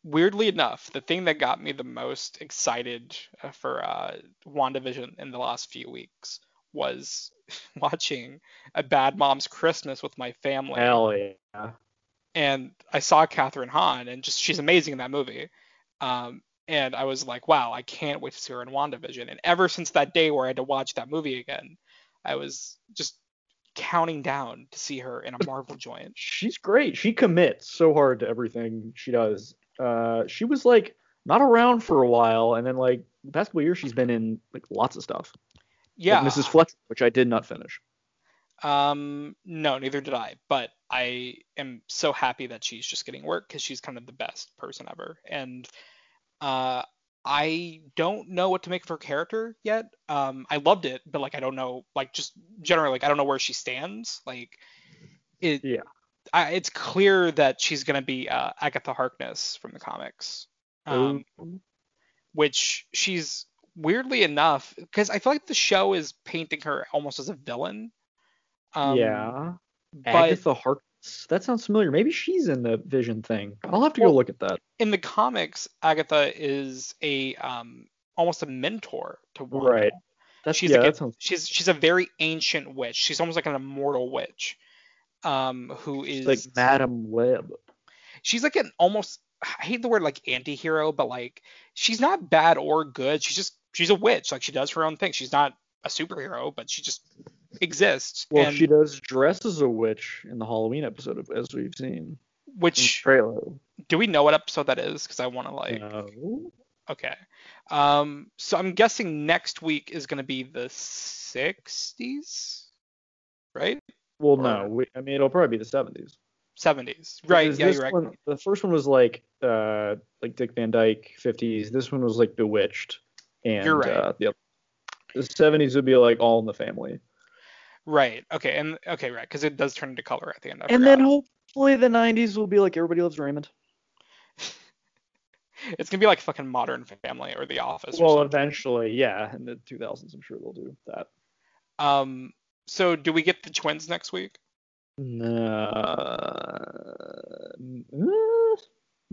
Weirdly enough, the thing that got me the most excited for uh, WandaVision in the last few weeks was watching A Bad Mom's Christmas with my family. Hell yeah. and I saw Kathryn Hahn, and just she's amazing in that movie. Um, and I was like, wow, I can't wait to see her in WandaVision. And ever since that day where I had to watch that movie again, I was just counting down to see her in a Marvel joint. She's great. She commits so hard to everything she does. Uh, she was like not around for a while, and then like the past couple years she's been in like lots of stuff. Yeah. Like Mrs. Fletcher, which I did not finish. Um, no, neither did I. But I am so happy that she's just getting work because she's kind of the best person ever. And uh, I don't know what to make of her character yet. Um, I loved it, but like I don't know, like just generally, like I don't know where she stands. Like it. Yeah. I, it's clear that she's gonna be uh, Agatha Harkness from the comics. Um, Ooh. which she's weirdly enough because I feel like the show is painting her almost as a villain. Um, yeah. but Agatha Harkness. That sounds familiar. Maybe she's in the Vision thing. I'll have to go look at that. in the comics, Agatha is a um almost a mentor to Wanda. Right. That's She's yeah. like a- sounds. She's she's a very ancient witch. She's almost like an immortal witch. Um, who is like Madam Web. she's like an almost I hate the word like anti-hero, but like she's not bad or good. She's just she's a witch. Like she does her own thing. She's not a superhero, but she just exists. Well, and she does dress as a witch in the Halloween episode, of, as we've seen. which trailer. do we know what episode that is? Because I want to like No. Okay. Um, so I'm guessing next week is going to be the 60s, right? Well, Or- no. We, I mean, it'll probably be the 70s. 70s. Right. Yeah, you're right. One, the first one was like uh like Dick Van Dyke 50s. This one was like Bewitched. And You're right. uh, the, the 70s would be like All in the Family. Right. Okay. And okay, right, because it does turn into color at the end. I and forgot. then hopefully the 90s will be like Everybody Loves Raymond. it's gonna be like fucking Modern Family or The Office. Well, or eventually, yeah. In the 2000s, I'm sure they'll do that. Um. So do we get the twins next week? No.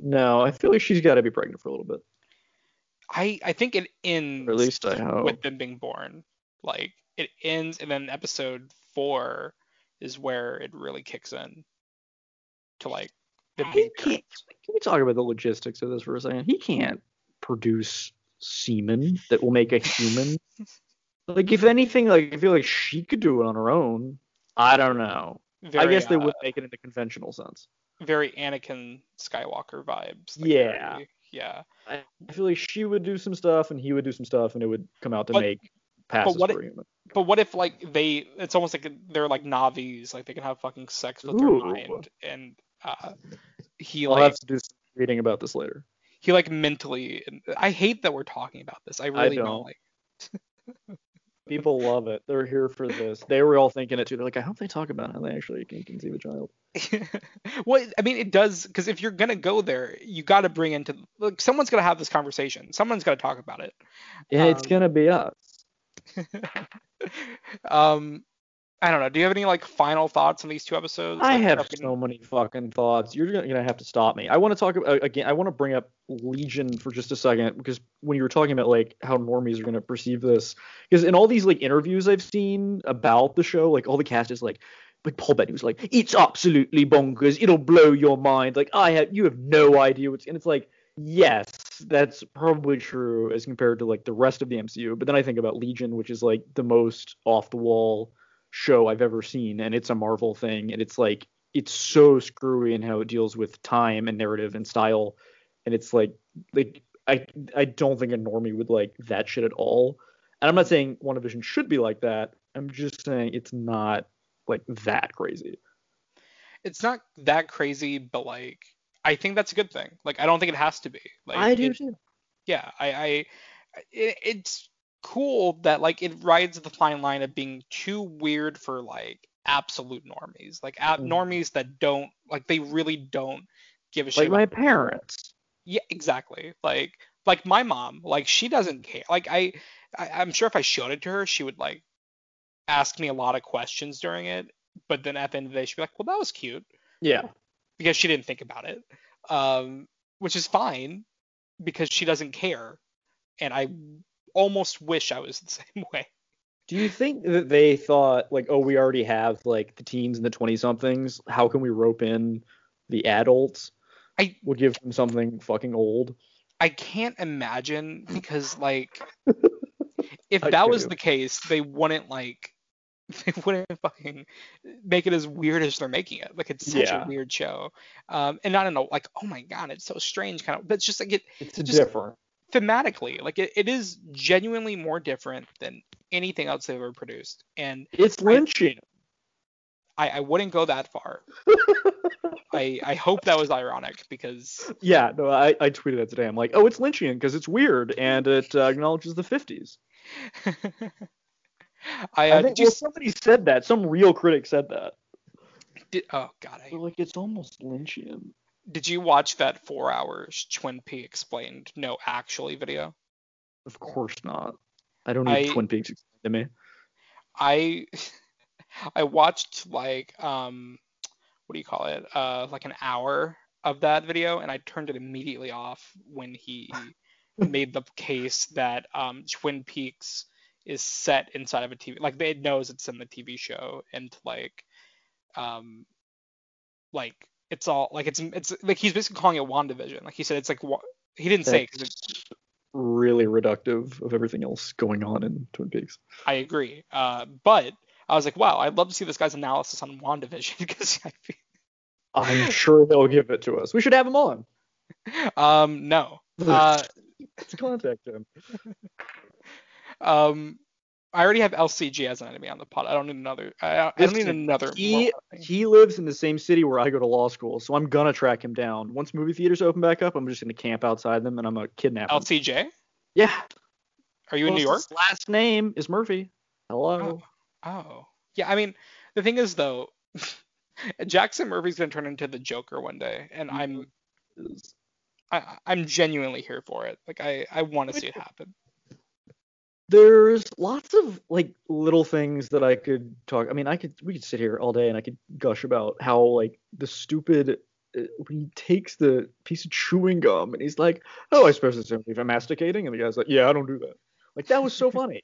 No, I feel like she's got to be pregnant for a little bit. I I think it ends Or at least I hope. with them being born. Like it ends, and then episode four is where it really kicks in to like them He being can't. Can we talk about the logistics of this for a second? He can't produce semen that will make a human. like, if anything, like I feel like she could do it on her own. I don't know. I guess they uh, would make it in the conventional sense. very Anakin Skywalker vibes. Yeah. very- yeah. I feel like she would do some stuff and he would do some stuff, and it would come out to But- make passes what for human. But what if like they? It's almost like they're like Navis, like they can have fucking sex with Ooh. their mind, and uh, he I'll like have to do some reading about this later. he like mentally. I hate that we're talking about this. I really don't. like. People love it. They're here for this. They were all thinking it too. They're like, I hope they talk about how they actually can conceive a child. well, I mean, it does because if you're gonna go there, you got to bring into like someone's gonna have this conversation. Someone's gonna talk about it. Yeah, it's Um, gonna be us. um, I don't know. Do you have any like final thoughts on these two episodes? I Like, have fucking- so many fucking thoughts. You're gonna gonna have to stop me. I want to talk about again. I want to bring up Legion for just a second because when you were talking about like how normies are gonna perceive this, because in all these like interviews I've seen about the show, like all the cast is like, like Paul Bettany was like, it's absolutely bonkers. It'll blow your mind. Like I have, you have no idea what's, and it's like, yes, that's probably true as compared to like the rest of the MCU. But then I think about Legion, which is like the most off the wall show I've ever seen, and it's a Marvel thing, and it's like it's so screwy in how it deals with time and narrative and style, and it's like like I I don't think a normie would like that shit at all. And I'm not saying WandaVision should be like that. I'm just saying it's not like that crazy. It's not that crazy, but like I think that's a good thing. Like I don't think it has to be. Like I do it- too. yeah, I, I it, it's cool that like it rides the fine line of being too weird for like absolute normies, like ab- Mhm. normies that don't like they really don't give a shit. Like my parents. Yeah, exactly. Like like my mom, like she doesn't care. Like I, I I'm sure if I showed it to her, she would like ask me a lot of questions during it. But then at the end of the day, she'd be like, "Well, that was cute," Yeah. because she didn't think about it, um, which is fine because she doesn't care. And I almost wish I was the same way. Do you think that they thought like, oh, we already have like the teens and the twenty somethings? How can we rope in the adults? I- would give them something fucking old. I can't imagine because like if that was the case, they wouldn't like they wouldn't fucking make it as weird as they're making it. Like it's such Yeah. a weird show. Um and not in a like, oh my god, it's so strange kind of but it's just like it It's Just- different. Thematically, like it, it is genuinely more different than anything else they've ever produced. And It's Lynchian. I, I wouldn't go that far. I I hope that was ironic because yeah, no, I, I tweeted that today. I'm like, oh, it's Lynchian because it's weird and it uh, acknowledges the 50s. I, I uh, think did well, somebody said that. Some real critic said that. did, oh god, I like, it's almost Lynchian. Did you watch that four hours Twin Peaks explained no actually video? Of course not. I don't need I- Twin Peaks explained to me. I I watched like um what do you call it? Uh like an hour of that video and I turned it immediately off when he made the case that um Twin Peaks is set inside of a TV like it knows it's in the TV show and like um like it's all like it's it's like he's basically calling it WandaVision. Like he said it's like wa- he didn't say 'cause it, That's really reductive of everything else going on in Twin Peaks. I agree. Uh, but I was like, wow, I'd love to see this guy's analysis on WandaVision because I feel, I'm sure they'll give it to us. We should have him on. um, no. Uh, Let's contact him. um, I already have LCJ as an enemy on the pod. I don't need another. I, I don't need another. He he lives in the same city where I go to law school, so I'm gonna track him down. Once movie theaters open back up, I'm just gonna camp outside them and I'm gonna kidnap him. LCJ? Yeah. Are you in New York? His last name is Murphy. Hello. Oh, oh. yeah. I mean, the thing is though, Jackson Murphy's gonna turn into the Joker one day, and I'm Is- I, I'm genuinely here for it. Like I I want to see it happen. There's lots of like little things that I could talk. I mean, I could we could sit here all day and I could gush about how like the stupid uh, when he takes the piece of chewing gum and he's like, "Oh, I suppose it's only for masticating," and the guy's like, "Yeah, I don't do that." Like that was so funny.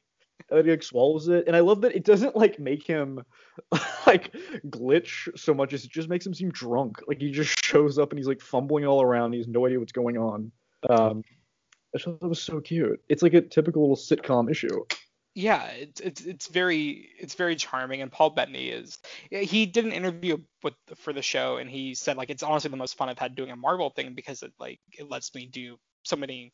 And he like swallows it, and I love that it doesn't like make him like glitch so much as it just makes him seem drunk. Like he just shows up and he's like fumbling all around. He has no idea what's going on. Um, I just thought that was so cute. It's like a typical little sitcom issue. yeah, it's it's it's very it's very charming, and Paul Bettany is he did an interview with for the show, and he said like it's honestly the most fun I've had doing a Marvel thing because it like it lets me do so many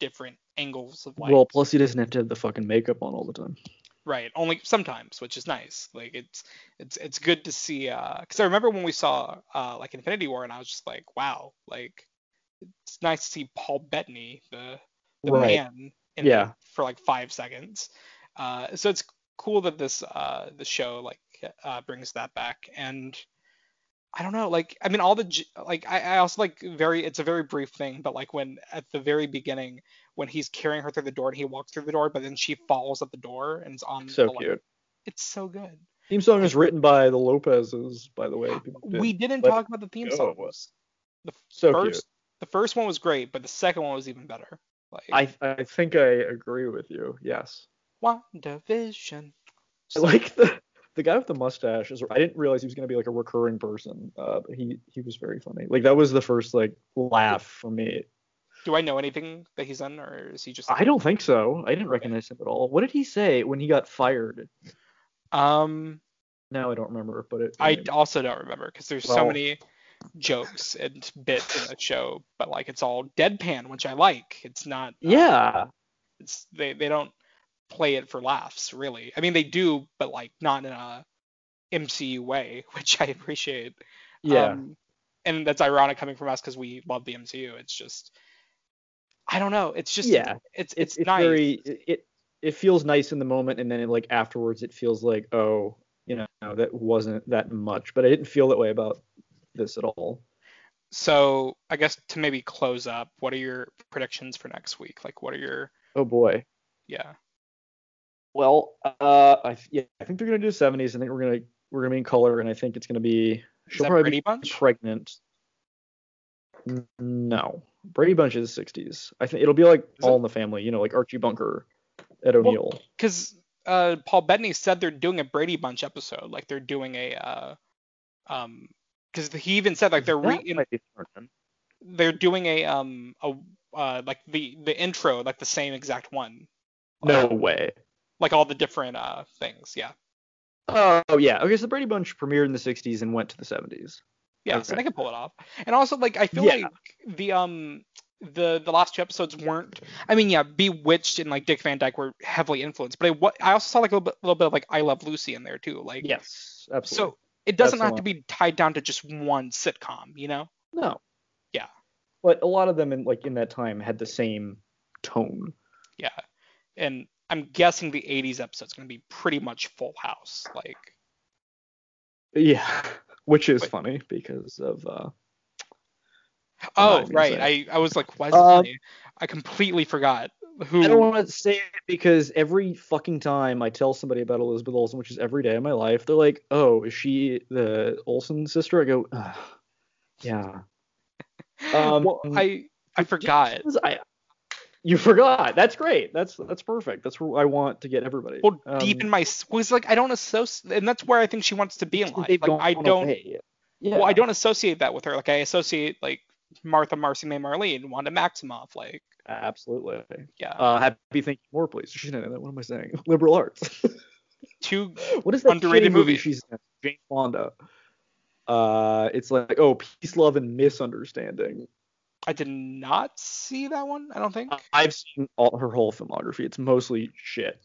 different angles of like well, plus he doesn't have to have the fucking makeup on all the time. right only sometimes, which is nice. Like it's it's it's good to see uh because I remember when we saw uh like Infinity War, and I was just like wow like it's nice to see Paul Bettany the the Right. man in Yeah. for like five seconds. Uh, so it's cool that this uh the show like uh brings that back and I don't know like I mean all the like I, I also like very it's a very brief thing but like when at the very beginning when he's carrying her through the door and he walks through the door but then she falls at the door and is on So the, like- cute. it's so good. Theme song is written by the Lopez's, by the way. We didn't But- talk about the theme song. The so first cute. The first one was great, but the second one was even better. Like I I think I agree with you. Yes. WandaVision. I like the the guy with the mustache. Is I didn't realize he was gonna be like a recurring person. Uh, but he he was very funny. Like that was the first like laugh for me. Do I know anything that he's done, or is he just? I don't think so. I didn't recognize him at all. What did he say when he got fired? Um, Now I don't remember, but it. I also don't remember because there's so many jokes and bits in the show, but like it's all deadpan, which I like. It's not. uh, yeah. It's they they don't play it for laughs really. I mean they do, but like not in a MCU way, which I appreciate. Yeah. Um, and that's ironic coming from us because we love the MCU. It's just, I don't know. It's just, Yeah. it's it's it's, nice. very it, it it feels nice in the moment, and then it, like afterwards, it feels like oh, you know, that wasn't that much. But I didn't feel that way about this at all. So I guess to maybe close up, what are your predictions for next week? Like, what are your, Oh boy. yeah, Well, uh, I yeah, I think they're gonna do 70s. I think we're gonna we're gonna be in color, and I think it's gonna be she'll probably Brady be Bunch? pregnant. No, Brady Bunch is 60s. I think it'll be like Is All it? in the Family, you know, like Archie Bunker, Ed O'Neill. Because uh, Paul Bettany said they're doing a Brady Bunch episode. Like they're doing a, uh, um, because he even said like they're re- in, might be certain. they're doing a um a uh like the the intro like the same exact one. No Uh, way. like all the different uh things. Yeah. Oh yeah. Okay, so the Brady Bunch premiered in the 60s and went to the 70s. Yeah, so they can pull it off. And also like I feel Yeah. like the um the the last two episodes weren't I mean yeah, Bewitched and like Dick Van Dyke were heavily influenced, but I what I also saw like a little bit, little bit of like I Love Lucy in there too. Like Yes, absolutely. so it doesn't have to be tied down to just one sitcom, you know? no. Yeah. But a lot of them in like in that time had the same tone. Yeah. And I'm guessing the 80s episode's going to be pretty much Full House. Like Yeah. Which is Wait. funny because of uh Oh, right. I, I was like, why is it Um, funny? I completely forgot who. I don't want to say it because every fucking time I tell somebody about Elizabeth Olsen, which is every day of my life, they're like, "Oh, is she the Olsen sister?" I go, Ugh, "Yeah." Um, well, I I forgot. I, you forgot. That's great. That's that's perfect. That's where I want to get everybody. Well, Um, deep in my was like I don't associate, and that's where I think she wants to be in life. Like I don't. Yeah. Well, I don't associate that with her. Like I associate like Martha, Marcy, May, Marlene, Wanda Maximoff. Like Absolutely. yeah, Uh, happy thinking more, please. She's in it. What am I saying? Liberal arts. two what is that Underrated movie she's in? Jane Fonda. Uh, it's like oh, peace, love, and misunderstanding. I did not see that one. I don't think. I've seen all her whole filmography. It's mostly shit.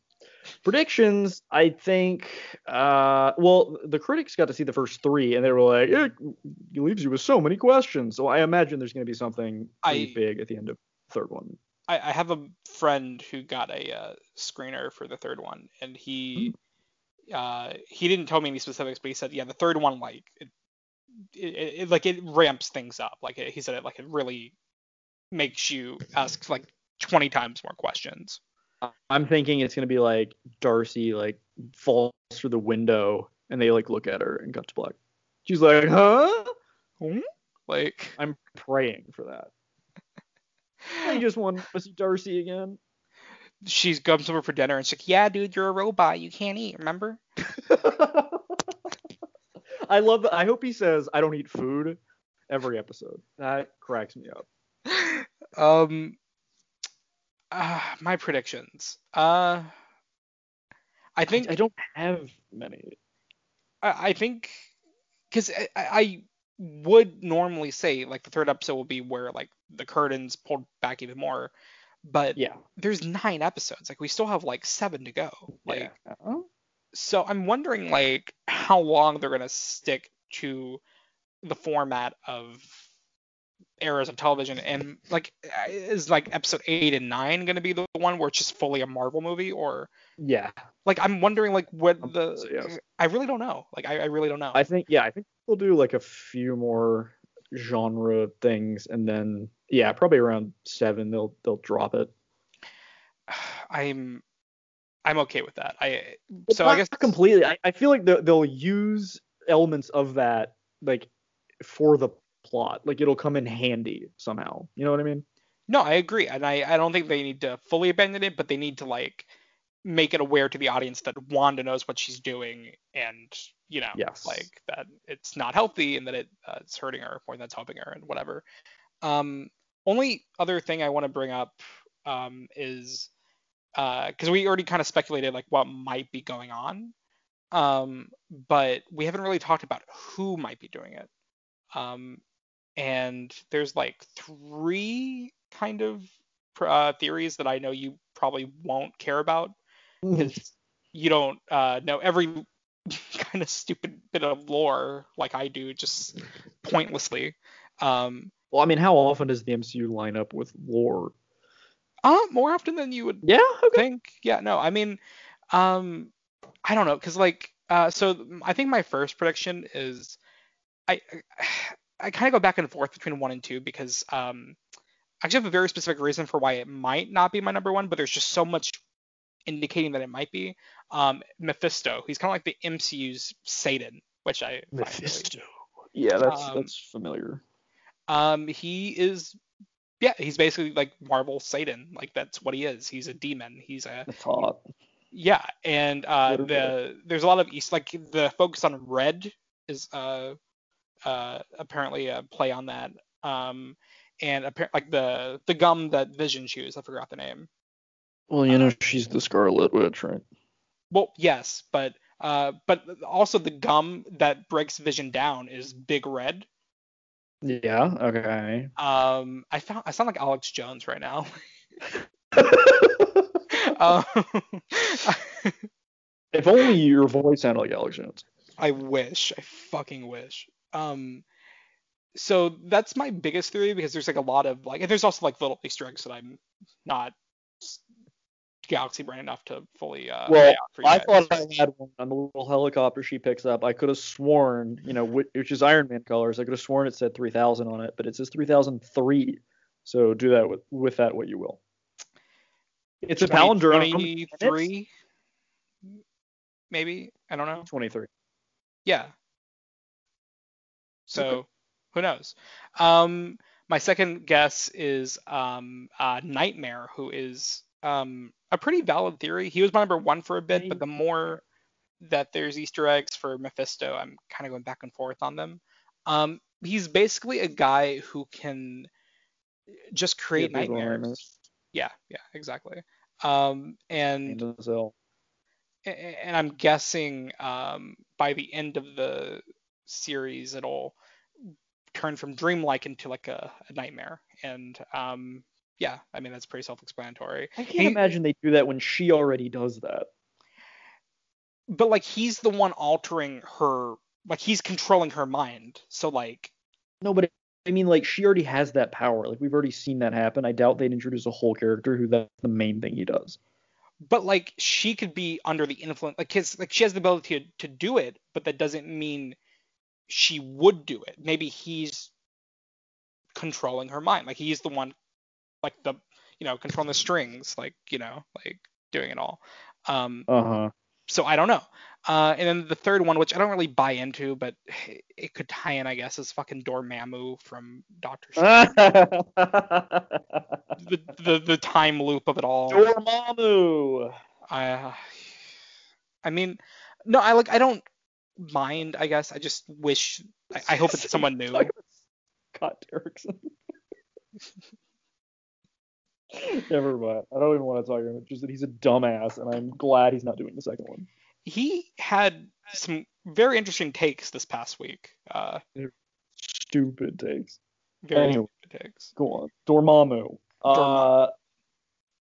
Predictions, I think. Uh, well, the critics got to see the first three, and they were like, "It leaves you with so many questions." So I imagine there's going to be something pretty I- big at the end of third one. I, I have a friend who got a uh, screener for the third one, and he uh, he didn't tell me any specifics, but he said, yeah, the third one like it, it, it like it ramps things up. Like it, he said, it like it really makes you ask like 20 times more questions. I'm thinking it's going to be like Darcy like falls through the window, and they like look at her and cut to black. She's like, "Huh?" Like I'm praying for that. I just want to see Darcy again. she comes over for dinner and she's like, yeah, dude, you're a robot. You can't eat. Remember? I love that. I hope he says, I don't eat food every episode. That cracks me up. Um, uh, my predictions. Uh, I think I don't have many. I, I think because I, I would normally say like the third episode will be where like the curtains pulled back even more, but Yeah. there's nine episodes. Like we still have like seven to go. Like Yeah. Uh-huh. so I'm wondering like how long they're gonna stick to the format of eras of television, and like is like episode eight and nine going to be the one where it's just fully a Marvel movie, or Yeah. like I'm wondering like what Um, the so yes. I really don't know. Like I, I really don't know. I think yeah, I think we'll do like a few more genre things, and then yeah, probably around seven they'll they'll drop it. I'm I'm okay with that. I so I guess completely. I, I feel like they'll, they'll use elements of that like for the plot. Like it'll come in handy somehow. You know what I mean? no, I agree, and I I don't think they need to fully abandon it, but they need to like make it aware to the audience that Wanda knows what she's doing, and you know, Yes. like that it's not healthy and that it, uh, it's hurting her more than it's helping her and whatever. Um, only other thing I want to bring up um, is uh because we already kind of speculated like what might be going on, um, but we haven't really talked about who might be doing it. Um, and there's like three kind of uh, theories that I know you probably won't care about because you don't uh, know every kind of stupid bit of lore like I do, just pointlessly. Um, Well, I mean, how often does the MCU line up with lore? uh, more often than you would Yeah. Okay. think. Yeah, no, I mean, um, I don't know, cause like, uh, so I think my first prediction is, I, I kind of go back and forth between one and two because, um, I actually have a very specific reason for why it might not be my number one, but there's just so much indicating that it might be. Um, Mephisto, he's kind of like the MCU's Satan, which I find really- Yeah, that's Um, that's familiar. Um, he is, yeah, he's basically like Marvel Satan. Like that's what he is. He's a demon. He's a That's hot. Yeah, and uh, the there's a lot of East like the focus on red is uh uh apparently a play on that. Um, and like the the gum that Vision chews, I forgot the name. Well, you know, she's the Scarlet Witch, right? Well, yes, but uh, but also the gum that breaks Vision down is Big Red. Yeah. Okay. Um, I found I sound like Alex Jones right now. um, if only your voice sounded like Alex Jones. I wish. I fucking wish. Um, so that's my biggest theory because there's like a lot of like, and there's also like little Easter eggs that I'm not galaxy brain enough to fully uh, Well, for I guys. thought I had one on the little helicopter she picks up. I could have sworn, you know, which is Iron Man colors. I could have sworn it said 3000 on it, but it says 3003. So do that with with that what you will. It's a 20 palindrome. 23, maybe. I don't know. 23. Yeah. So who knows? Um, my second guess is um, uh, Nightmare, who is um, a pretty valid theory. He was my number one for a bit, but the more that there's Easter eggs for Mephisto, I'm kind of going back and forth on them. Um, he's basically a guy who can just create Yeah, nightmares. Yeah, yeah, exactly. Um, and And Zell. a- and I'm guessing um, by the end of the series it'll turn from dreamlike into like a, a nightmare. And um, yeah, I mean that's pretty self-explanatory. I can't He- imagine they do that when she already does that. But like he's the one altering her, like he's controlling her mind. So like No, but I mean, like she already has that power. Like we've already seen that happen. I doubt they'd introduce a whole character who that's the main thing he does. but like she could be under the influence like his like she has the ability to, to do it but that doesn't mean she would do it. Maybe he's controlling her mind. Like he's the one like the you know controlling the strings like you know like doing it all. Um Uh huh. so i don't know. Uh and then the third one which i don't really buy into but it could tie in i guess is fucking dormammu from doctor strange. The, the the time loop of it all. Dormammu. I I mean, no, I like I don't mind. I guess I just wish. I, I hope it's someone new. Scott Derrickson. Never mind. I don't even want to talk about it. Just that he's a dumbass, and I'm glad he's not doing the second one. He had some very interesting takes this past week. Uh, Stupid takes. very Anyway. stupid takes. Go on. Dormammu. Uh, Dormammu.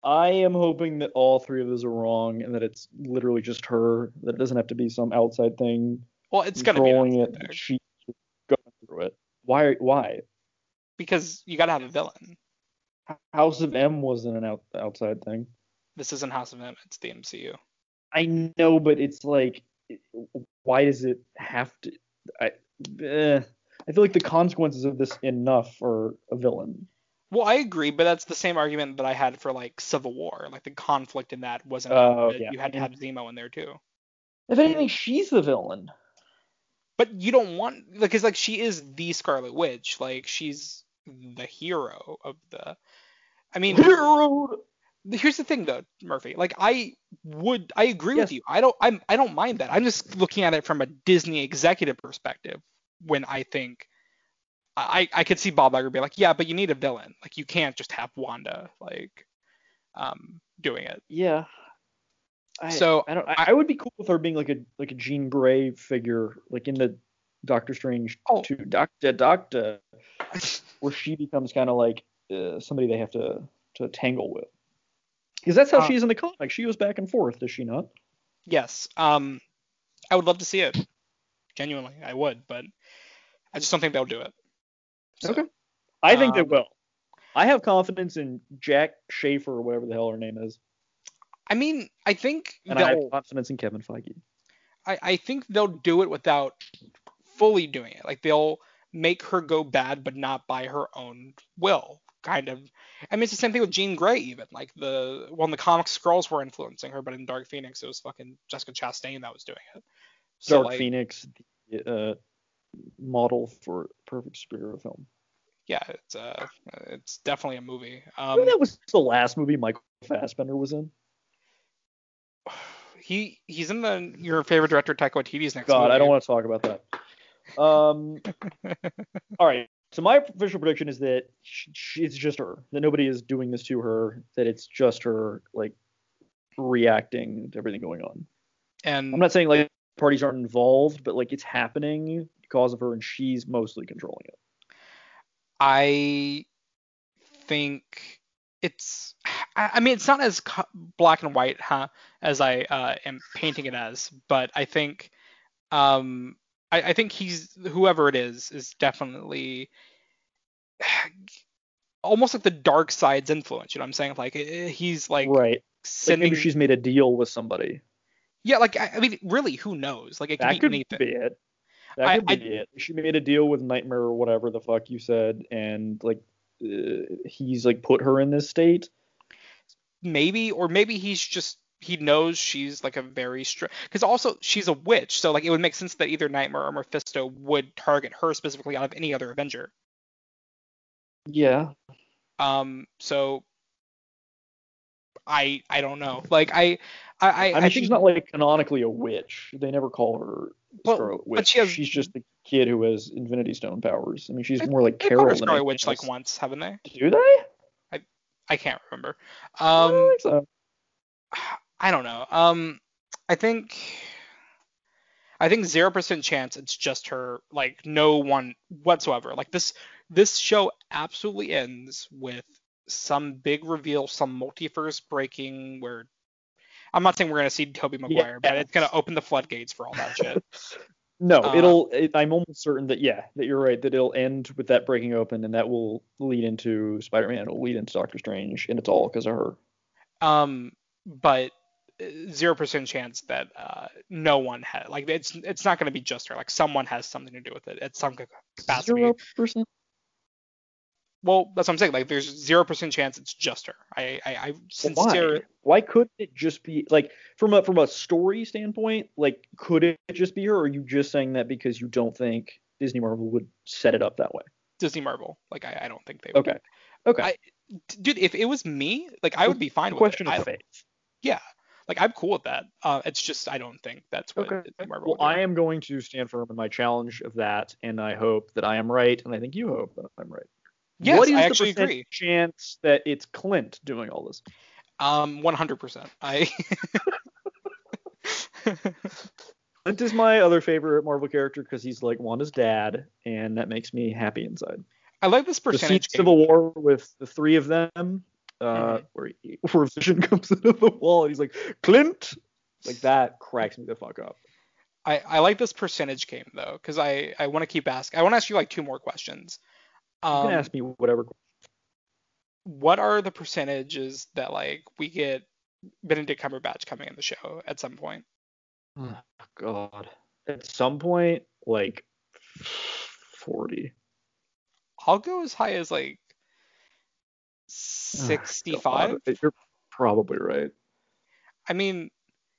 I am hoping that all three of those are wrong, and that it's literally just her. That it doesn't have to be some outside thing Well, it's gonna be. controlling an it. thing. She's going through it. Why? Why? because you gotta have a villain. House of M wasn't an out, outside thing. This isn't House of M. It's the MCU. I know, but it's like, why does it have to? I, eh, I feel like the consequences of this enough for a villain. Well, I agree, but that's the same argument that I had for like Civil War. Like the conflict in that wasn't. Oh, yeah. You had to have Zemo in there too. If anything, she's the villain. But you don't want because like she is the Scarlet Witch. Like she's the hero of the. I mean, Hero. here's the thing though, Murphy. Like I would, I agree Yes. with you. I don't, I'm, I don't mind that. I'm just looking at it from a Disney executive perspective. When I think, I, I could see Bob Iger be like, yeah, but you need a villain. Like you can't just have Wanda like, um, doing it. Yeah. I, So, I don't. I, I would be cool with her being like a like a Jean Grey figure, like in the Doctor Strange Oh. two Doctor Doctor, where she becomes kind of like uh, somebody they have to to tangle with. Because that's how Uh, she is in the comic. She goes back and forth, does she not? Yes. Um, I would love to see it. Genuinely, I would, but I just don't think they'll do it. So, Okay. I think they um, will. I have confidence in Jac Schaeffer or whatever the hell her name is, I mean, I think and I have confidence in Kevin Feige. I, I think they'll do it without fully doing it. Like they'll make her go bad, but not by her own will. Kind of. I mean, it's the same thing with Jean Grey, even. Like the when the comic scrolls were influencing her, but in Dark Phoenix, it was fucking Jessica Chastain that was doing it. So Dark like, Phoenix, uh, model for perfect superhero film. yeah, it's uh, it's definitely a movie. I Um, mean, that was the last movie Michael Fassbender was in. he he's in the your favorite director Taika Waititi's next God, movie. I don't want to talk about that. Um, all right. So my official prediction is that sh sh it's just her. That nobody is doing this to her. That it's just her, like reacting to everything going on. And I'm not saying like parties aren't involved, but like it's happening because of her, and she's mostly controlling it. I think it's I mean it's not as black and white huh as I uh, am painting it as but I think um I, I think he's whoever it is is definitely almost like the dark side's influence you know what I'm saying like eh, he's like right. Like sending maybe she's made a deal with somebody. yeah like I, I mean really who knows like it could That be could anything be it. That I- could be it. She made a deal with Nightmare or whatever the fuck you said, and like uh, he's like put her in this state. maybe or maybe he's just he knows she's like a very strong because also she's a witch so like it would make sense that either nightmare or mephisto would target her specifically out of any other avenger Yeah. um so i i don't know like i i i, I mean, I she's not like canonically a witch. They never call her But- Scarlet but she has- she's just the kid who has Infinity Stone powers. I mean, she's They- more like they Carol than Scarlet Witch like once, haven't they? Do they? I I can't remember. I Um, don't think so. I don't know. Um, I think I think zero percent chance it's just her. Like no one whatsoever. Like this this show absolutely ends with some big reveal, some multiverse breaking where. I'm not saying we're gonna see Toby Maguire, but it's gonna open the floodgates for all that shit. No, uh, it'll. It, I'm almost certain that yeah, that you're right. That it'll end with that breaking open, and that will lead into Spider-Man. It'll lead into Doctor Strange, and it's all because of her. Um, but zero percent chance that uh, no one had like it's it's not gonna be just her. Like someone has something to do with it at some capacity. Zero percent. Well, that's what I'm saying. Like, there's zero percent chance it's just her. I, I, I Why? sincere. Why couldn't it just be like from a from a story standpoint? Like, could it just be her? Or are you just saying that because you don't think Disney Marvel would set it up that way? Disney Marvel. Like, I, I don't think they would. Okay. Okay. I- Dude, if it was me, like, I would be fine with question it. I, of faith. yeah. Like, I'm cool with that. Uh, it's just I don't think that's what Okay. Disney Marvel Well, would. I am going to stand firm in my challenge of that, and I hope that I am right, and I think you hope that I'm right. Yes, what is I the actually agree. chance that it's Clint doing all this? Um, 100%. I. Clint is my other favorite Marvel character because he's like Wanda's dad, and that makes me happy inside. I like this The percentage. game. Civil War with the three of them, uh, Mhm. where, he, where Vision comes into the wall and he's like, Clint! Like that cracks me the fuck up. I, I like this percentage game though, because I, I want to keep asking. I want to ask you like two more questions. You Um, can ask me whatever. what are the percentages that like we get Benedict Cumberbatch coming in the show at some point? Oh, God. At some point, like forty. I'll go as high as like Oh, 65. God, You're probably right. I mean,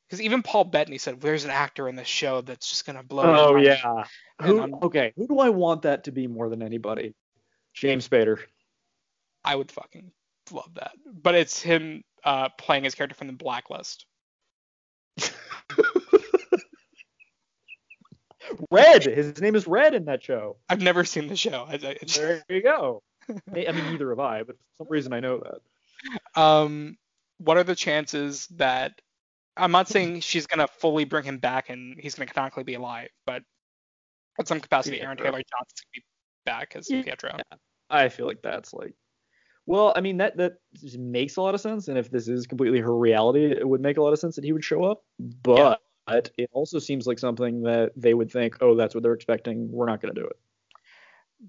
because even Paul Bettany said there's an actor in this show that's just gonna blow. Oh yeah. Who? Okay. Who do I want that to be more than anybody? James Spader. I would fucking love that. But it's him uh, playing his character from the Blacklist. Red. His name is Red in that show. I've never seen the show. I, I, There you go. I mean, neither have I, but for some reason I know that. um, what are the chances that I'm not saying she's gonna fully bring him back and he's gonna canonically be alive, but at some capacity, Aaron Pietro. Taylor Johnson's gonna be back as Yeah. I feel like that's like. Well, I mean that that makes a lot of sense, and if this is completely her reality, it would make a lot of sense that he would show up. But it also seems like something that they would think, oh, that's what they're expecting. We're not going to do it.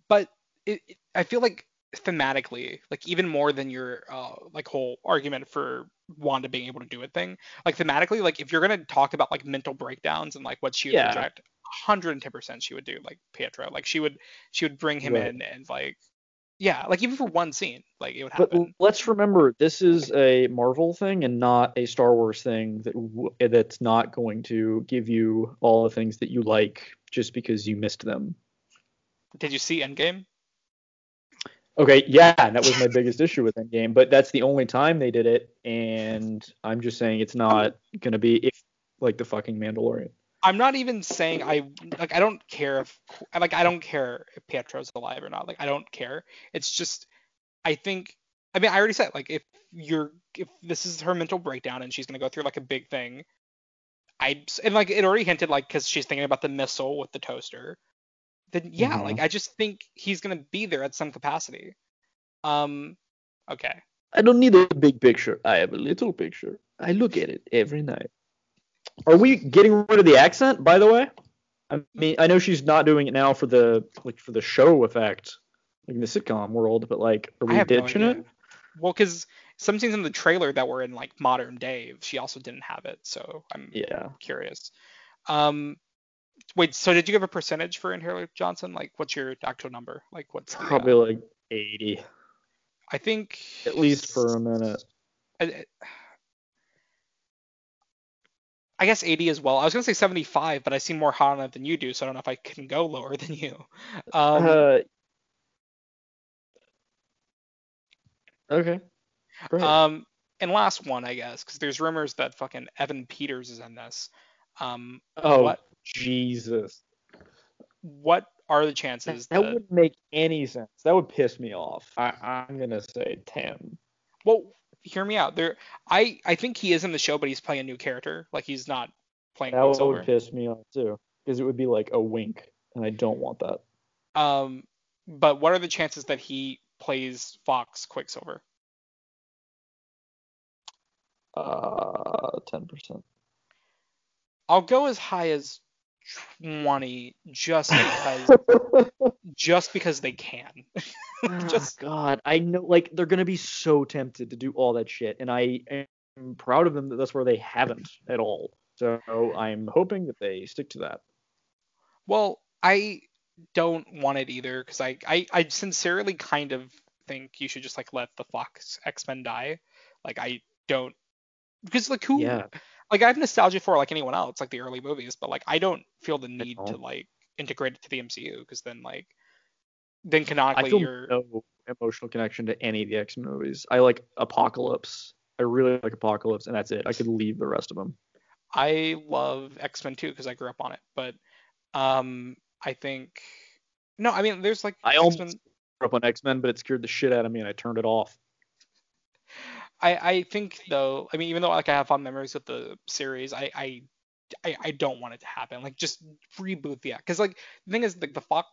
But it, it- I feel like thematically, like even more than your uh, like whole argument for Wanda being able to do it thing, like thematically, like if you're gonna talk about like mental breakdowns and like what she would Yeah. project, 110% she would do like Pietro. Like she would she would bring him Right. in and like yeah, like even for one scene, like it would happen. But let's remember, this is a Marvel thing and not a Star Wars thing that w- that's not going to give you all the things that you like just because you missed them. Did you see Endgame? Okay, yeah, and that was my biggest issue with Endgame, but that's the only time they did it, and I'm just saying it's not going to be if like the fucking Mandalorian. I'm not even saying I like I don't care if like I don't care if Pietro's alive or not. Like I don't care. It's just I think I mean I already said like if you're if this is her mental breakdown and she's gonna go through like a big thing, I and like it already hinted like because she's thinking about the missile with the toaster, then yeah Mhm. like I just think he's gonna be there at some capacity. Um, okay. I don't need a big picture. I have a little picture. I look at it every night. Are we getting rid of the accent, by the way? I mean, I know she's not doing it now for the like for the show effect, like in the sitcom world, but like, are we have no ditching it? Well, because some scenes in the trailer that were in like modern day, she also didn't have it, so I'm Yeah. curious. Um, wait, so did you give a percentage for Aaron Taylor-Johnson? Like, what's your actual number? Like, what's the, uh, Probably like 80, I think at least for a minute. I, I guess 80 as well. I was gonna say 75, but I see more hot on it than you do, so I don't know if I can go lower than you. Um, uh, okay. Um, and last one, I guess, because there's rumors that fucking Evan Peters is in this. Um, oh, what Jesus. what are the That, chances that that wouldn't make any sense. That would piss me off. I, I'm gonna say 10. Well, hear me out. There, I I think he is in the show, but he's playing a new character. Like he's not playing Quicksilver. That would piss me off too, because it would be like a wink, and I don't want that. Um, but what are the chances that he plays Fox Quicksilver? Uh, ten percent. I'll go as high as 20, just because just because they can. Oh, just- God, I know, like they're gonna be so tempted to do all that shit, and I am proud of them that that's where they haven't at all. So I'm hoping that they stick to that. Well, I don't want it either because I, I I sincerely kind of think you should just like let the Fox X Men die. Like I don't because like who Yeah. Like I have nostalgia for like anyone else, like the early movies, but like I don't feel the need to like integrate it to the MCU because then like then I canonically feel you're no emotional connection to any of the X Men movies. I like Apocalypse. I really like Apocalypse, and that's it. I could leave the rest of them. I love X Men too because I grew up on it, but um I think no, I mean there's like I X-Men- almost grew up on X Men, but it scared the shit out of me, and I turned it off. I, I think though, I mean, even though like I have fond memories of the series, I I, I, I don't want it to happen. Like just reboot the act. because like the thing is like the Fox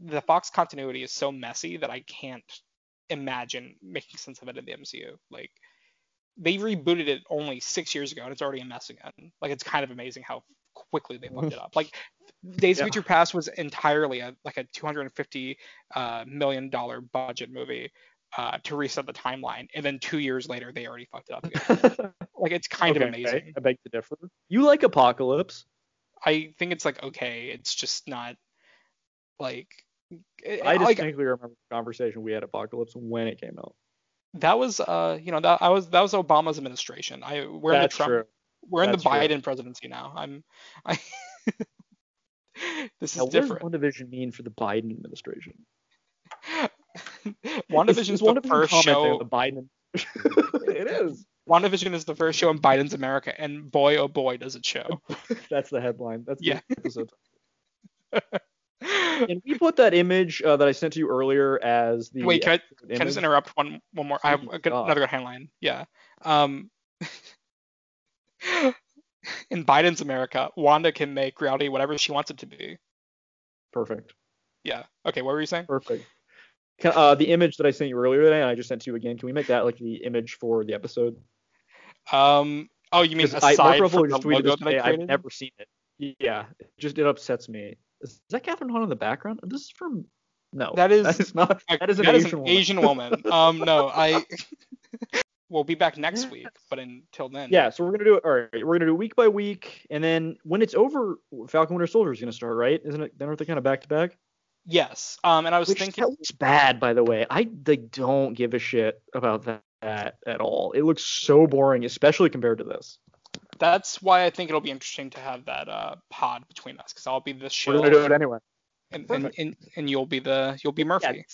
the Fox continuity is so messy that I can't imagine making sense of it in the MCU. Like they rebooted it only six years ago and it's already a mess again. Like it's kind of amazing how quickly they fucked it up. Like Days Yeah. of Future Past was entirely a, like a 250 uh, million dollar budget movie uh, to reset the timeline, and then two years later they already fucked it up again. like it's kind of Okay, amazing. I beg to differ. You like Apocalypse? I think it's like okay, it's just not like I like distinctly remember the conversation we had Apocalypse when it came out. that was uh you know that I was that was Obama's administration. I we're in the That's Trump true. we're in the That's true. Biden presidency now. I'm I this is different. what does. WandaVision mean for the Biden administration? WandaVision is the WandaVision first show. the Biden. it is. WandaVision is the first show in Biden's America, and boy oh boy does it show. That's the headline. That's Yeah. the episode. And we put that image uh, that I sent to you earlier as the Wait, can I can I just interrupt one one more? I have Oh a good, another good headline. Yeah. Um. in Biden's America, Wanda can make reality whatever she wants it to be. Perfect. Yeah. Okay. What were you saying? Perfect. Can, uh, the image that I sent you earlier today, and I just sent to you again. Can we make that like the image for the episode? Um. Oh, you mean 'Cause I, aside Mark from Ruffalo the just tweeted logo this that I today. I've never seen it. Yeah, it just it upsets me. Is, is that Kathryn Hahn in the background? This is from no. That is- that is not. That is an that Asian woman. Asian woman. um. No, I. we'll be back next week, but until then. Yeah, so we're gonna do it. All right, we're gonna do week by week, and then when it's over, Falcon Winter Soldier is gonna start, right? Isn't it? Then aren't they kind of back to back? Yes. Um. And I was Which thinking. that looks bad, by the way. I like, don't give a shit about that, at all. It looks so boring, especially compared to this. That's why I think it'll be interesting to have that uh pod between us, because I'll be the We're show, gonna do it anyway. and, and, and and you'll be the you'll be Murphy.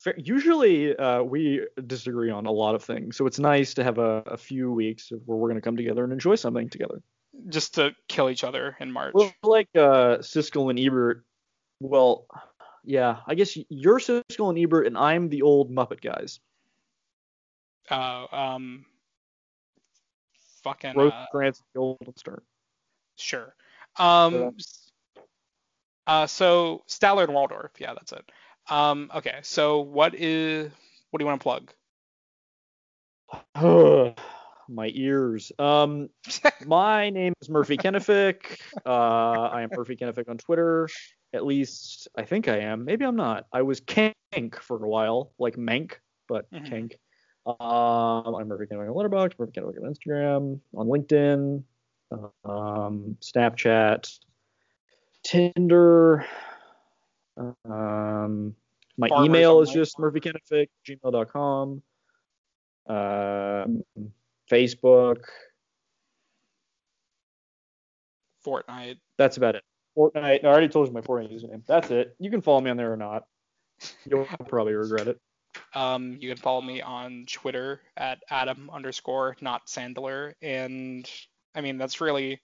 fair- usually uh, we disagree on a lot of things, so it's nice to have a, a few weeks where we're gonna come together and enjoy something together. Just to kill each other in March. Well, like uh, Siskel and Ebert. Well, yeah, I guess you're Siskel and Ebert, and I'm the old Muppet guys. uh, um, fucking uh, Grant's the Golden Star. sure. Um, s- uh, so Statler and Waldorf, yeah, that's it. Um, okay, so what is what do you want to plug? My ears. Um, my name is Murphy Kenefick. Uh, I am Murphy Kenefick on Twitter. At least I think I am. Maybe I'm not. I was Kank for a while, like Mank, but Mhm. Kank. Um, I'm Murphy Kenefick on Letterboxd, Murphy Kenefick on Instagram, on LinkedIn, um, Snapchat, Tinder. Um, my Farmers email is just murphykenefick gmail.com. Um, Facebook. Fortnite. That's about it. Fortnite. I already told you my Fortnite username. That's it. You can follow me on there or not. You'll probably regret it. Um, you can follow me on Twitter at Adam underscore not Sandler, and I mean that's really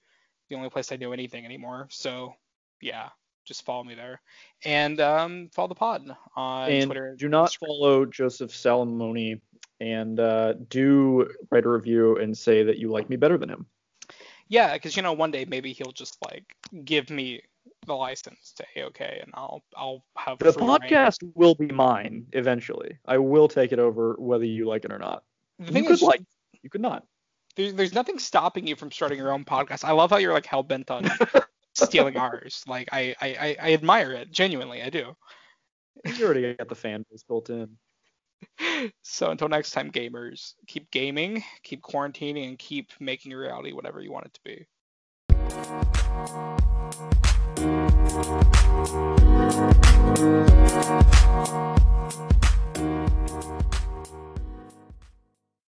the only place I do anything anymore. So yeah, just follow me there, and um, follow the pod on and Twitter. do not follow Joseph Salomone and uh, do write a review and say that you like me better than him. Yeah, because you know one day maybe he'll just like give me the license to AOK, and I'll I'll have The free reign. podcast will be mine eventually. I will take it over whether you like it or not. The You could like, you could not. there's, there's nothing stopping you from starting your own podcast. I love how you're like hell bent on stealing ours. Like I, I I I admire it genuinely. I do. You already got the fan base built in so until next time, gamers, keep gaming, keep quarantining, and keep making your reality whatever you want it to be.